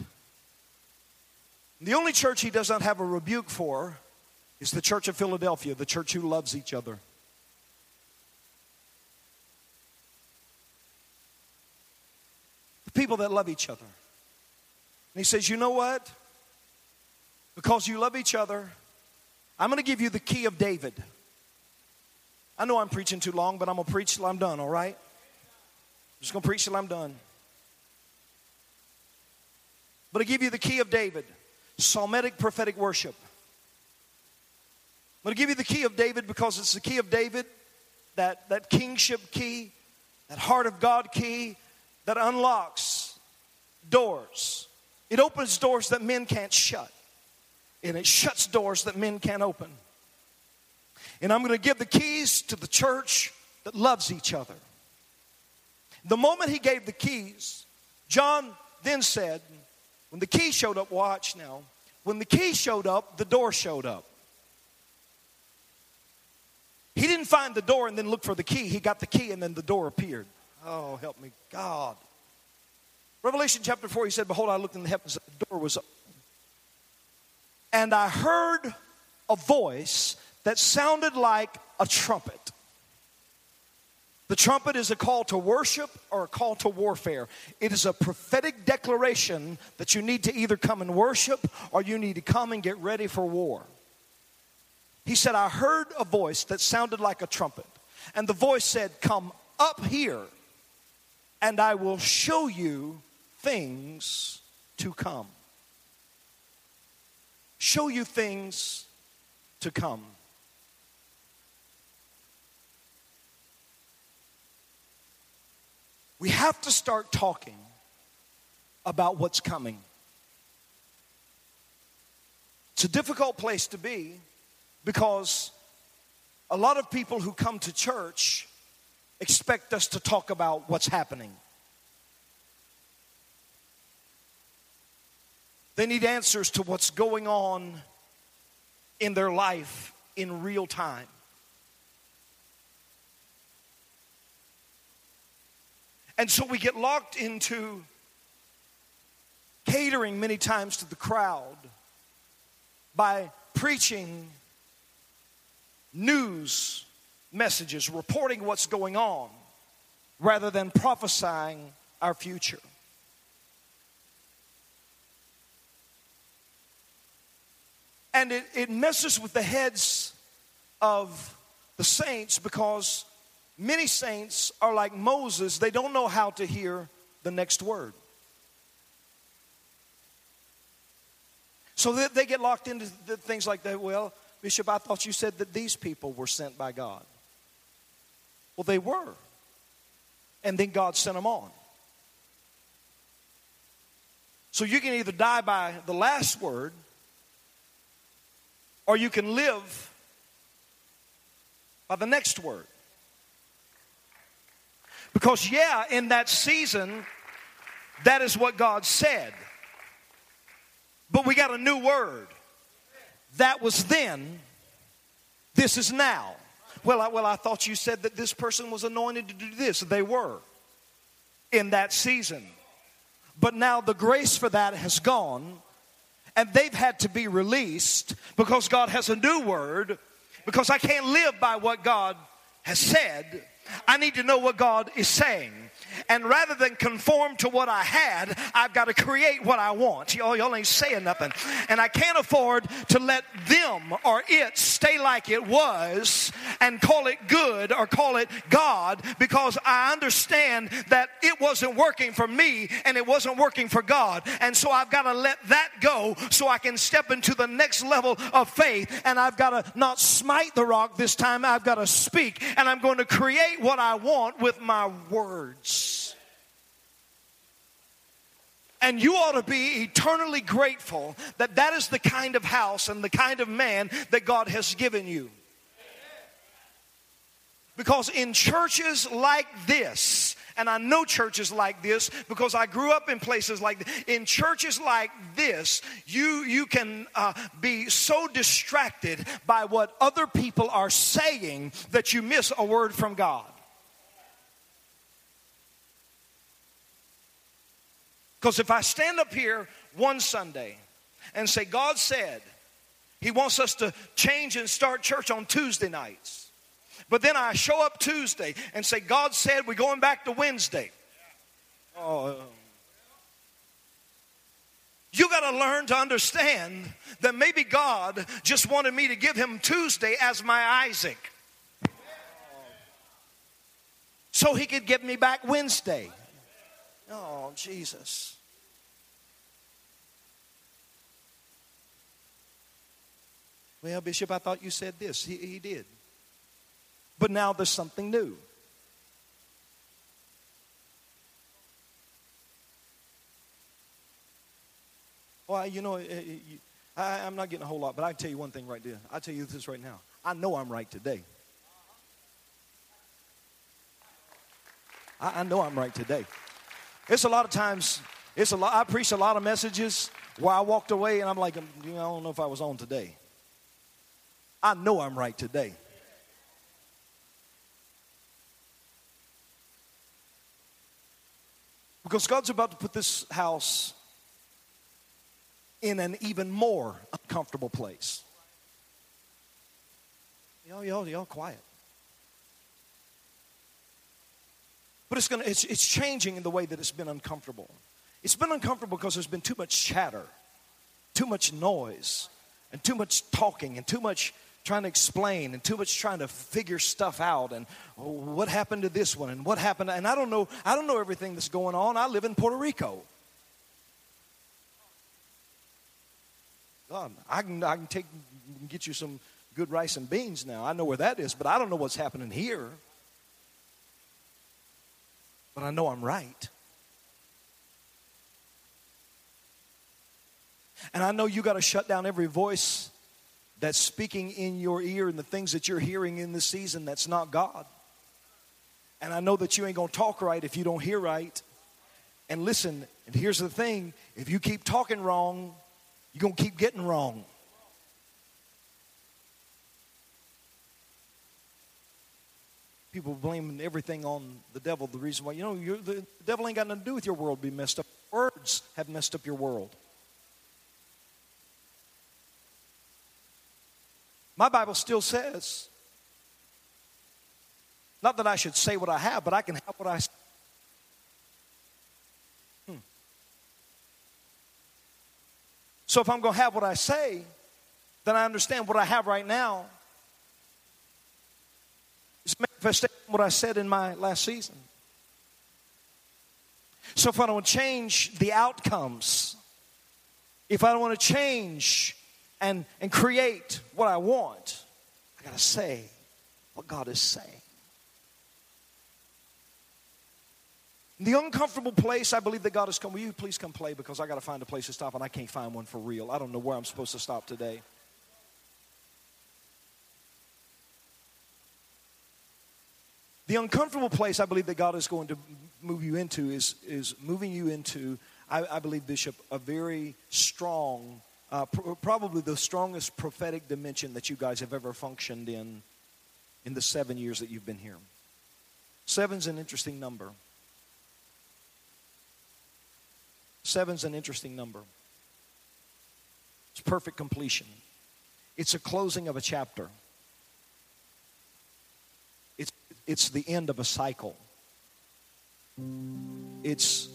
[SPEAKER 1] The only church he does not have a rebuke for is the church of Philadelphia, the church who loves each other. People that love each other. And he says, You know what? Because you love each other, I'm going to give you the key of David. I know I'm preaching too long, but I'm going to preach till I'm done, all right? I'm just going to preach till I'm done. But I give you the key of David psalmic prophetic worship. I'm going to give you the key of David because it's the key of David, that, that kingship key, that heart of God key that unlocks doors. It opens doors that men can't shut, and it shuts doors that men can't open. And I'm going to give the keys to the church that loves each other. The moment he gave the keys, John then said, when the key showed up, watch now. When the key showed up, the door showed up. He didn't find the door and then look for the key. He got the key and then the door appeared. Oh, help me, God. Revelation chapter 4, he said, Behold, I looked in the heavens, the door was open. And I heard a voice that sounded like a trumpet. The trumpet is a call to worship or a call to warfare. It is a prophetic declaration that you need to either come and worship or you need to come and get ready for war. He said, I heard a voice that sounded like a trumpet. And the voice said, Come up here, and I will show you things to come. Show you things to come. We have to start talking about what's coming. It's a difficult place to be because a lot of people who come to church expect us to talk about what's happening. They need answers to what's going on in their life in real time. And so we get locked into catering many times to the crowd by preaching news messages, reporting what's going on, rather than prophesying our future. And it, it messes with the heads of the saints because many saints are like Moses, they don't know how to hear the next word. So they, they get locked into things like that. Well, Bishop, I thought you said that these people were sent by God. Well, they were. And then God sent them on. So you can either die by the last word or you can live by the next word. Because, yeah, in that season, that is what God said. But we got a new word. That was then, this is now. Well, I, well, I thought you said that this person was anointed to do this. They were in that season. But now the grace for that has gone, and they've had to be released because God has a new word, because I can't live by what God has said. I need to know what God is saying. And rather than conform to what I had, I've got to create what I want. Y'all, y'all ain't saying nothing. And I can't afford to let them or it stay like it was and call it good or call it God because I understand that it wasn't working for me and it wasn't working for God. And so I've got to let that go so I can step into the next level of faith. And I've got to not smite the rock this time, I've got to speak. And I'm going to create what I want with my words. And you ought to be eternally grateful that that is the kind of house and the kind of man that God has given you. Because in churches like this, and I know churches like this because I grew up in places like this. In churches like this, you, you can uh, be so distracted by what other people are saying that you miss a word from God. Because if I stand up here one Sunday and say, God said He wants us to change and start church on Tuesday nights, but then I show up Tuesday and say, God said we're going back to Wednesday. Oh, You got to learn to understand that maybe God just wanted me to give him Tuesday as my Isaac. So he could get me back Wednesday. Oh, Jesus. Well, Bishop, I thought you said this. He, he did. But now there's something new. Well, you know, eh, eh, I, am not getting a whole lot, but I tell you one thing right there. I'll tell you this right now. I know I'm right today. I, I know I'm right today. It's a lot of times, it's a lot, I preach a lot of messages where I walked away and I'm like, um, know, I don't know if I was on today. I know I'm right today. Because God's about to put this house in an even more uncomfortable place. Y'all, y'all, y'all quiet. But it's, gonna, it's, it's changing in the way that it's been uncomfortable. It's been uncomfortable because there's been too much chatter, too much noise, and too much talking, and too much trying to explain, and too much trying to figure stuff out. And oh, what happened to this one, and what happened? And I don't know. I don't know everything that's going on. I live in Puerto Rico. God, I can, I can take, get you some good rice and beans now. I know where that is, but I don't know what's happening here. But I know I'm right. And I know you got to shut down every voice that's speaking in your ear and the things that you're hearing in this season that's not God. And I know that you ain't going to talk right if you don't hear right. And listen, and here's the thing if you keep talking wrong, you're going to keep getting wrong. People blaming everything on the devil. The reason why, you know, the, the devil ain't got nothing to do with your world being messed up. Words have messed up your world. My Bible still says, not that I should say what I have, but I can have what I say. Hmm. So if I'm going to have what I say, then I understand what I have right now manifestation what I said in my last season. So if I don't change the outcomes, if I don't want to change and, and create what I want, I got to say what God is saying. The uncomfortable place, I believe that God has come. Will you please come play because I got to find a place to stop and I can't find one for real. I don't know where I'm supposed to stop today. The uncomfortable place I believe that God is going to move you into is, is moving you into, I, I believe, Bishop, a very strong, uh, pr- probably the strongest prophetic dimension that you guys have ever functioned in in the seven years that you've been here. Seven's an interesting number. Seven's an interesting number. It's perfect completion. It's a closing of a chapter. It's, the end of a cycle. It's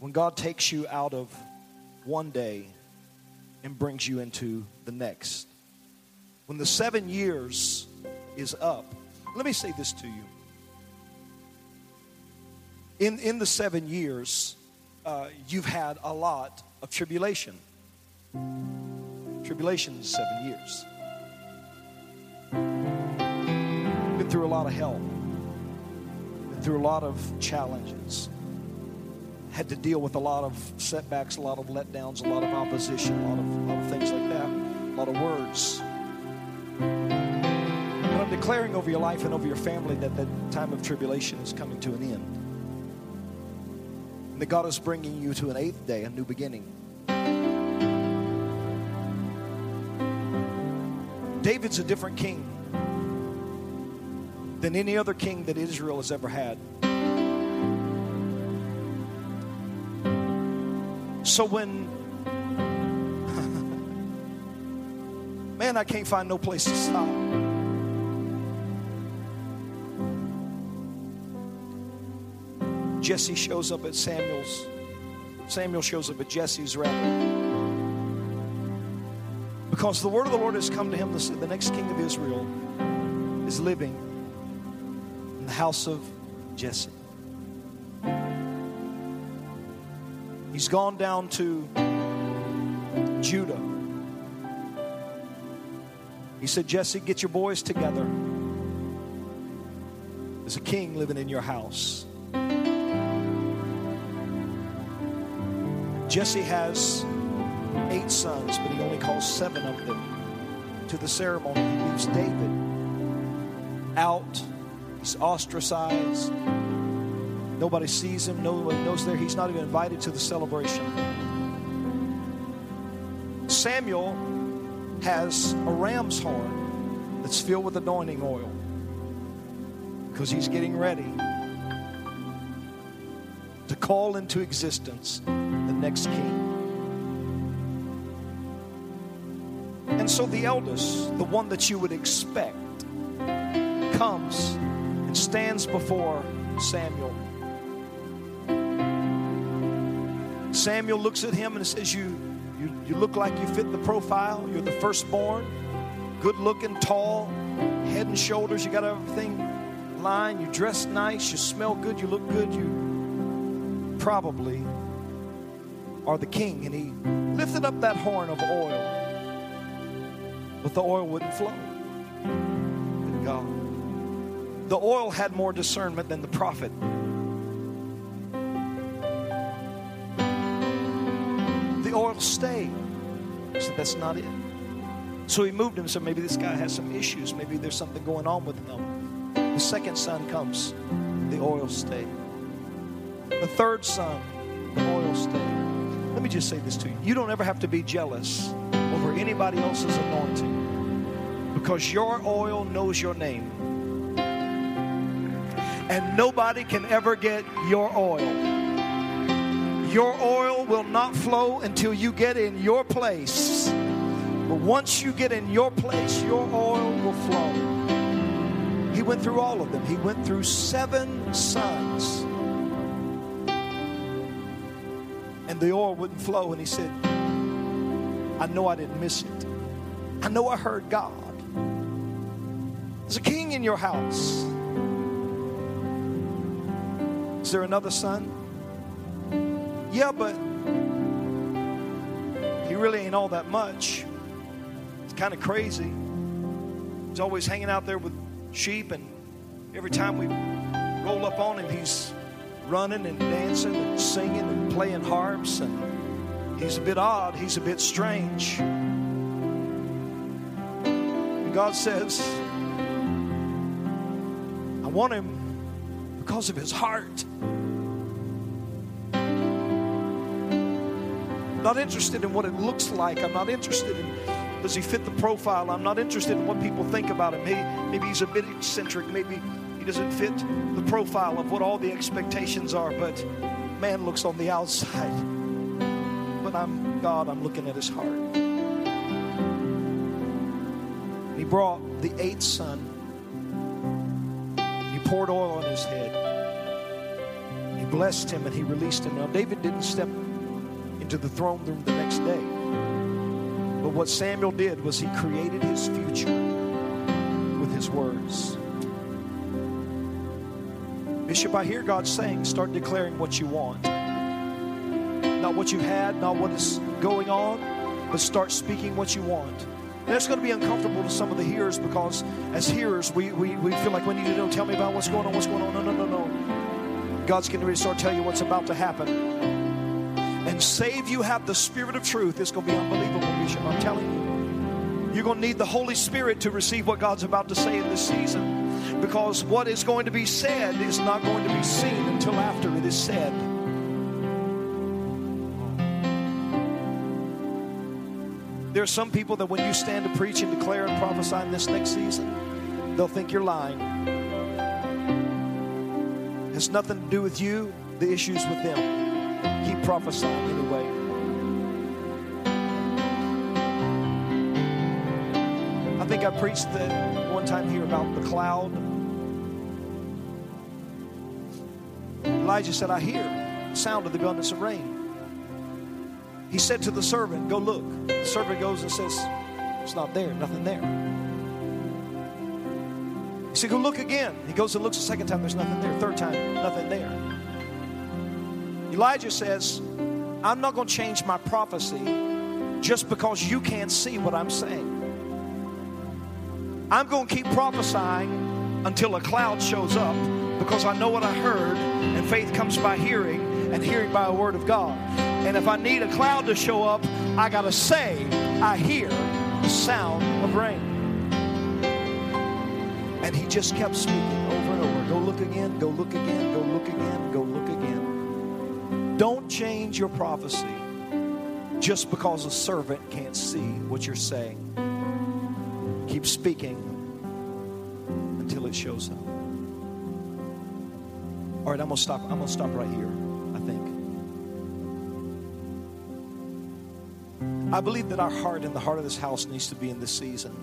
[SPEAKER 1] when God takes you out of one day and brings you into the next. When the seven years is up, let me say this to you. In, in the seven years, uh, you've had a lot of tribulation. Tribulation is seven years. Through a lot of hell. Been through a lot of challenges. Had to deal with a lot of setbacks, a lot of letdowns, a lot of opposition, a lot of, a lot of things like that, a lot of words. But I'm declaring over your life and over your family that the time of tribulation is coming to an end And that God is bringing you to an eighth day, a new beginning. David's a different king than any other king that Israel has ever had. So when, [laughs] man, I can't find no place to stop. Jesse shows up at Samuel's Samuel shows up at Jesse's rather. Because the word of the Lord has come to him, the next king of Israel is living in the house of Jesse. He's gone down to Judah. He said, Jesse, get your boys together. There's a king living in your house. Jesse has eight sons, but he only calls seven of them to the ceremony. He leaves David out. He's ostracized. Nobody sees him. Nobody knows there. He's not even invited to the celebration. Samuel has a ram's horn that's filled with anointing oil because he's getting ready to call into existence the next king. And so the eldest, the one that you would expect, comes and stands before Samuel. Samuel looks at him and says, You, you, you look like you fit the profile. You're the firstborn, good looking, tall, head and shoulders. You got everything lined. You dress nice. You smell good. You look good. You probably are the king. And he lifted up that horn of oil, but the oil wouldn't flow. The oil had more discernment than the prophet. the oil stayed. He said, That's not it. So he moved him. So maybe this guy has some issues. Maybe there's something going on with him. The second son comes, the oil stayed. The third son, the oil stayed. Let me just say this to you. You don't ever have to be jealous over anybody else's anointing because your oil knows your name. And nobody can ever get your oil. Your oil will not flow until you get in your place. But once you get in your place, your oil will flow. He went through all of them. He went through seven sons. And the oil wouldn't flow. And he said, I know I didn't miss it. I know I heard God. There's a king in your house. Is there another son? Yeah, but he really ain't all that much. It's kind of crazy. He's always hanging out there with sheep, and every time we roll up on him, he's running and dancing and singing and playing harps, and he's a bit odd, he's a bit strange. And God says, I want him because of his heart. not interested in what it looks like. I'm not interested in does he fit the profile. I'm not interested in what people think about him. Maybe, maybe he's a bit eccentric. Maybe he doesn't fit the profile of what all the expectations are. But man looks on the outside. But I'm God, I'm looking at his heart. He brought the eighth son. Poured oil on his head. He blessed him and he released him. Now, David didn't step into the throne room the next day. But what Samuel did was he created his future with his words. Bishop, I hear God saying, start declaring what you want. Not what you had, not what is going on, but start speaking what you want. That's going to be uncomfortable to some of the hearers because as hearers, we, we, we feel like we need to know, tell me about what's going on, what's going on. No, no, no, no. God's getting ready to start telling you what's about to happen and save you have the spirit of truth, it's going to be unbelievable, Bishop. I'm telling you. You're going to need the Holy Spirit to receive what God's about to say in this season. Because what is going to be said is not going to be seen until after it is said. There are some people that when you stand to preach and declare and prophesy in this next season, they'll think you're lying. It has nothing to do with you, the issues with them keep prophesying anyway. I think I preached one time here about the cloud. Elijah said, I hear the sound of the abundance of rain. He said to the servant, Go look. The servant goes and says, It's not there, nothing there. He said, Go look again. He goes and looks a second time, there's nothing there. Third time, nothing there. Elijah says, I'm not going to change my prophecy just because you can't see what I'm saying. I'm going to keep prophesying until a cloud shows up because I know what I heard, and faith comes by hearing, and hearing by a word of God. And if I need a cloud to show up, I got to say, I hear the sound of rain. And he just kept speaking over and over. Go look again, go look again, go look again, go look again. Don't change your prophecy just because a servant can't see what you're saying. Keep speaking until it shows up. All right, I'm gonna stop. I'm gonna stop right here. I believe that our heart and the heart of this house needs to be in this season.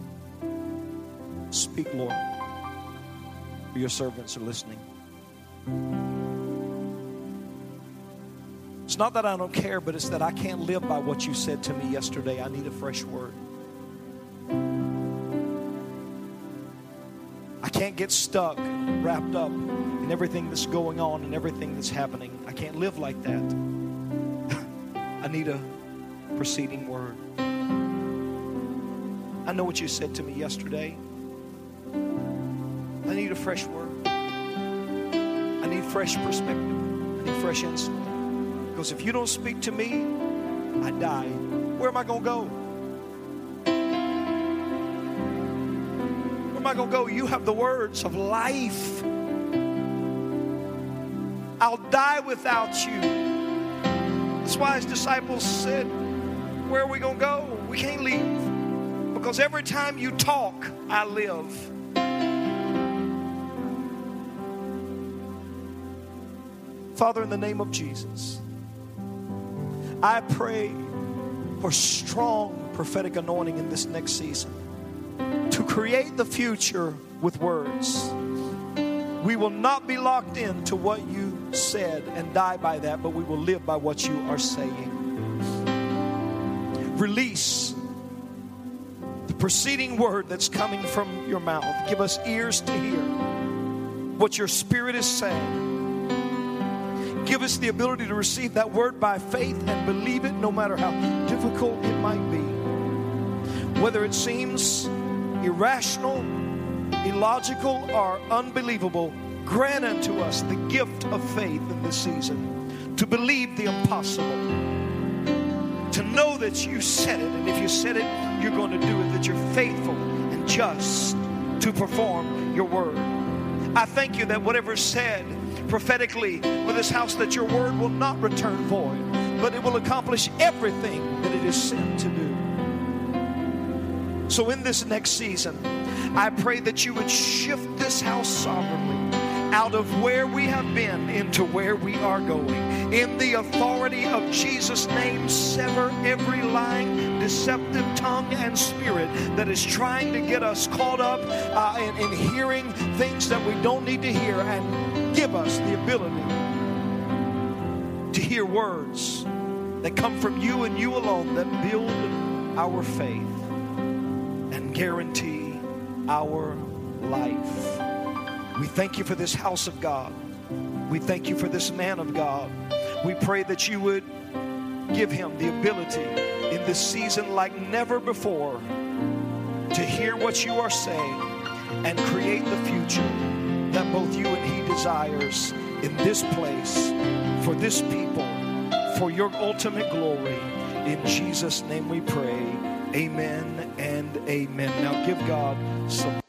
[SPEAKER 1] Speak, Lord. For Your servants are listening. It's not that I don't care, but it's that I can't live by what you said to me yesterday. I need a fresh word. I can't get stuck, wrapped up in everything that's going on and everything that's happening. I can't live like that. [laughs] I need a preceding word. I know what you said to me yesterday. I need a fresh word. I need fresh perspective. I need fresh insight. Because if you don't speak to me, I die. Where am I going to go? Where am I going to go? You have the words of life. I'll die without you. That's why his disciples said, Where are we going to go? We can't leave. Because every time you talk, I live. Father, in the name of Jesus, I pray for strong prophetic anointing in this next season to create the future with words. We will not be locked into what you said and die by that, but we will live by what you are saying. Release the preceding word that's coming from your mouth. Give us ears to hear what your spirit is saying. Give us the ability to receive that word by faith and believe it no matter how difficult it might be. Whether it seems irrational, illogical, or unbelievable, grant unto us the gift of faith in this season to believe the impossible, to know that you said it, and if you said it, you're going to do it, that you're faithful and just to perform your word. I thank you that whatever is said prophetically with this house, that your word will not return void, but it will accomplish everything that it is sent to do. So, in this next season, I pray that you would shift this house sovereignly out of where we have been into where we are going. In the authority of Jesus' name, sever every lying, deceptive tongue and spirit that is trying to get us caught up uh, in, in hearing things that we don't need to hear and give us the ability to hear words that come from you and you alone that build our faith and guarantee our life. We thank you for this house of God. We thank you for this man of God. We pray that you would give him the ability in this season like never before to hear what you are saying and create the future that both you and he desires in this place, for this people, for your ultimate glory. In Jesus' name we pray. Amen and amen. Now give God some.